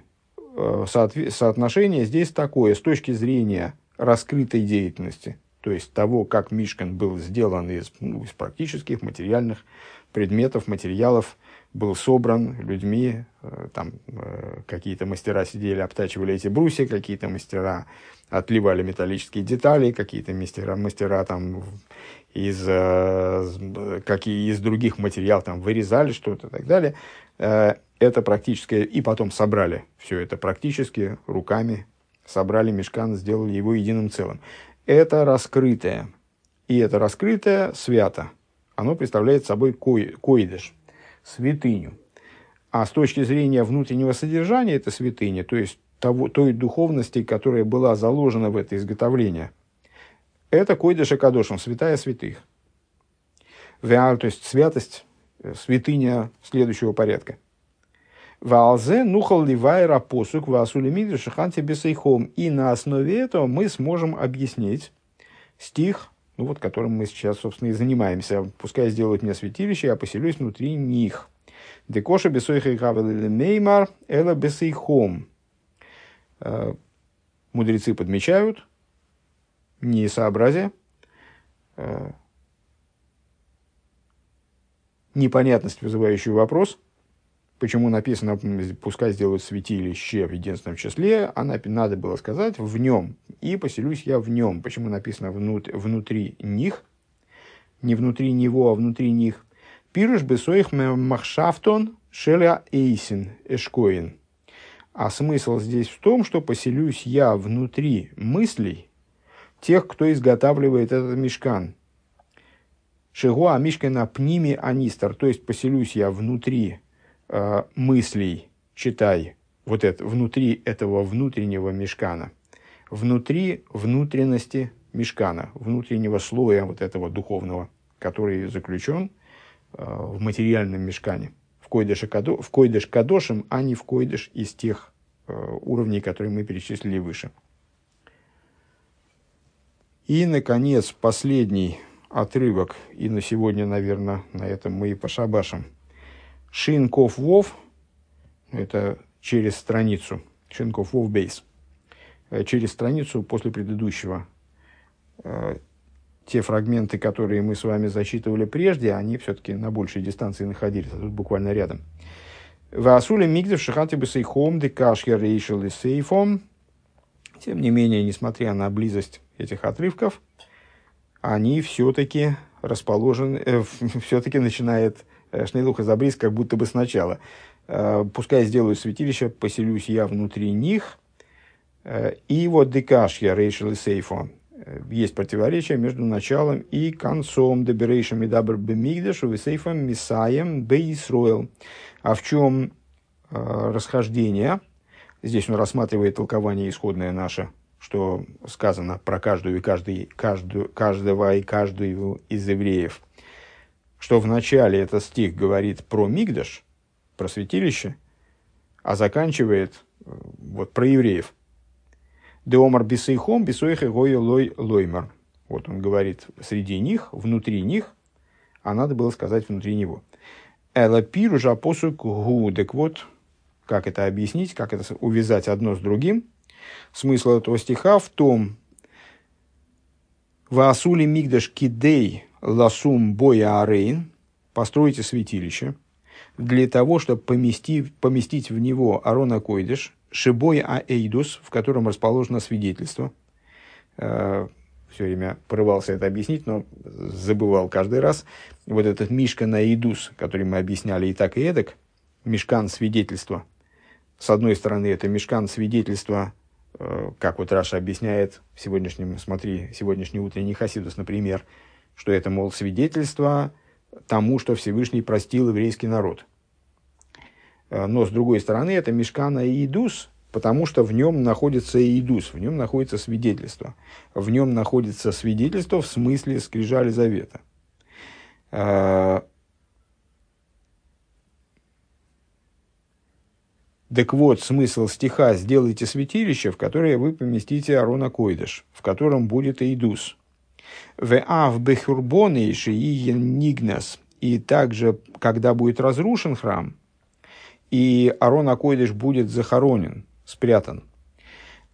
Э, соотношение здесь такое, с точки зрения раскрытой деятельности, то есть того, как Мишкан был сделан из, ну, из практических материальных предметов, материалов, был собран людьми, э, там э, какие-то мастера сидели, обтачивали эти брусья, какие-то мастера отливали металлические детали, какие-то мастера, мастера там из, какие, из других материалов там вырезали что-то и так далее. Это практически, и потом собрали все это практически руками, собрали мешкан, сделали его единым целым. Это раскрытое. И это раскрытое свято. Оно представляет собой кой, койдыш, святыню. А с точки зрения внутреннего содержания, это святыня, то есть того, той духовности, которая была заложена в это изготовление, это койдыш Акадошем, святая святых. То есть святость, э, святыня следующего порядка – Валзе нухал ливайра посук васулимидр шаханти бесейхом. И на основе этого мы сможем объяснить стих, ну вот, которым мы сейчас, собственно, и занимаемся. Пускай сделают мне святилище, я поселюсь внутри них. Декоша бесойха и меймар эла бесейхом. Э, мудрецы подмечают несообразие, э, непонятность, вызывающую вопрос – Почему написано, пускай сделают святилище в единственном числе, а надо было сказать в нем, и поселюсь я в нем. Почему написано внут, внутри них, не внутри него, а внутри них. Пируш бесоих махшафтон шеля эйсин эшкоин. А смысл здесь в том, что поселюсь я внутри мыслей тех, кто изготавливает этот мешкан. Шигуа мишкана пними анистер, то есть поселюсь я внутри э, мыслей, читай, вот это, внутри этого внутреннего мешкана, внутри внутренности мешкана, внутреннего слоя вот этого духовного, который заключен э, в материальном мешкане, в койдыш, кадо, в койдыш кадошем, а не в койдыш из тех э, уровней, которые мы перечислили выше. И, наконец, последний отрывок, и на сегодня, наверное, на этом мы и пошабашим – Шинков Вов, это через страницу, Шинков Вов Бейс, через страницу после предыдущего э, те фрагменты, которые мы с вами зачитывали прежде, они все-таки на большей дистанции находились, а тут буквально рядом. Васули мигдев шахати бы сейхом декашхер рейшел и сейфом. Тем не менее, несмотря на близость этих отрывков, они все-таки расположены, э, все-таки начинает Шнейлуха Забрис как будто бы сначала. Э, пускай сделаю святилище, поселюсь я внутри них. Э, и вот декашья рейшел и сейфом Э, есть противоречие между началом и концом Деберейшем и Дабр Бемигдеш, Висейфом Мисаем Бейсроил. А в чем э, расхождение? Здесь он рассматривает толкование исходное наше, что сказано про каждую и каждый, каждую, каждого и каждую из евреев. Что в начале этот стих говорит про Мигдаш, про святилище, а заканчивает э, вот про евреев – Деомар бисейхом, бисойхе гой лой лоймар. Вот он говорит, среди них, внутри них, а надо было сказать внутри него. Эла пиру жапосук гу. Так вот, как это объяснить, как это увязать одно с другим. Смысл этого стиха в том, Ваасули мигдаш кидей ласум боя арейн, постройте святилище, для того, чтобы поместить, поместить в него Арона Койдыш, Шибой Аэйдус, в котором расположено свидетельство. Э, Все время порывался это объяснить, но забывал каждый раз. Вот этот Мишкан Аэйдус, который мы объясняли и так, и эдак, Мишкан свидетельства. С одной стороны, это Мишкан свидетельства, э, как вот Раша объясняет в сегодняшнем, смотри, сегодняшний утренний Хасидус, например, что это, мол, свидетельство тому, что Всевышний простил еврейский народ. Э, но с другой стороны, это Мешкана и Идус, потому что в нем находится Идус, в нем находится свидетельство. В нем находится свидетельство в смысле скрижали завета. Э, так вот, смысл стиха «Сделайте святилище, в которое вы поместите Арона Койдыш, в котором будет Идус». В ав бехурбоны и нигнас. И также, когда будет разрушен храм, и Арон Акойдыш будет захоронен, спрятан.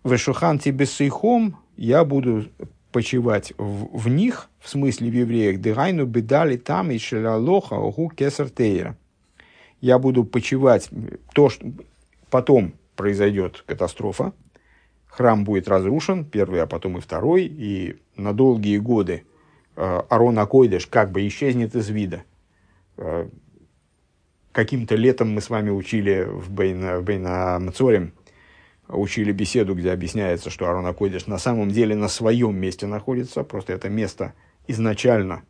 В Шуханте Бессейхом я буду почивать в, в них, в смысле в евреях, дыгайну бедали там и шелалоха огу кесар тейра. Я буду почивать, то, что потом произойдет катастрофа, храм будет разрушен, первый, а потом и второй, и на долгие годы э, Арон Акойдыш как бы исчезнет из вида. Э, каким-то летом мы с вами учили в Бейна, в Бейна Мацорим, учили беседу, где объясняется, что Арон Акодиш на самом деле на своем месте находится, просто это место изначально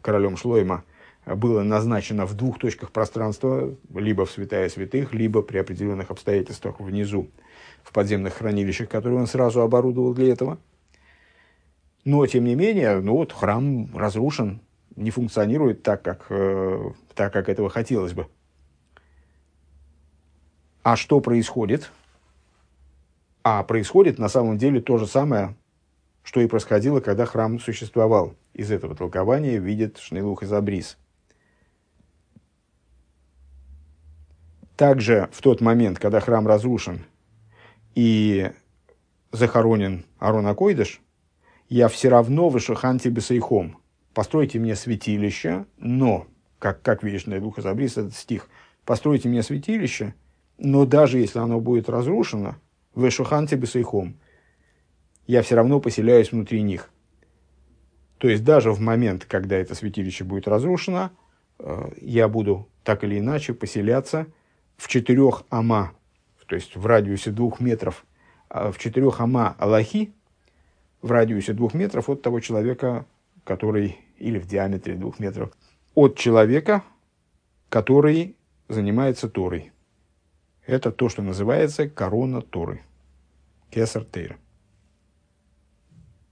королем Шлойма было назначено в двух точках пространства, либо в святая святых, либо при определенных обстоятельствах внизу, в подземных хранилищах, которые он сразу оборудовал для этого. Но, тем не менее, ну вот храм разрушен, не функционирует так, как, э, так, как этого хотелось бы. А что происходит? А происходит на самом деле то же самое, что и происходило, когда храм существовал. Из этого толкования видит Шнейлух и Забрис. Также в тот момент, когда храм разрушен и захоронен Арон Акойдыш, я все равно вышаханти бесайхом. Постройте мне святилище, но, как, как видишь, на Духа Забрис этот стих, постройте мне святилище – но даже если оно будет разрушено, в Эшуханте Бесейхом, я все равно поселяюсь внутри них. То есть даже в момент, когда это святилище будет разрушено, э, я буду так или иначе поселяться в четырех ама, то есть в радиусе двух метров, а в четырех ама Аллахи, в радиусе двух метров от того человека, который, или в диаметре двух метров, от человека, который занимается Торой. Это то, что называется корона Торы. Кесар Тейра.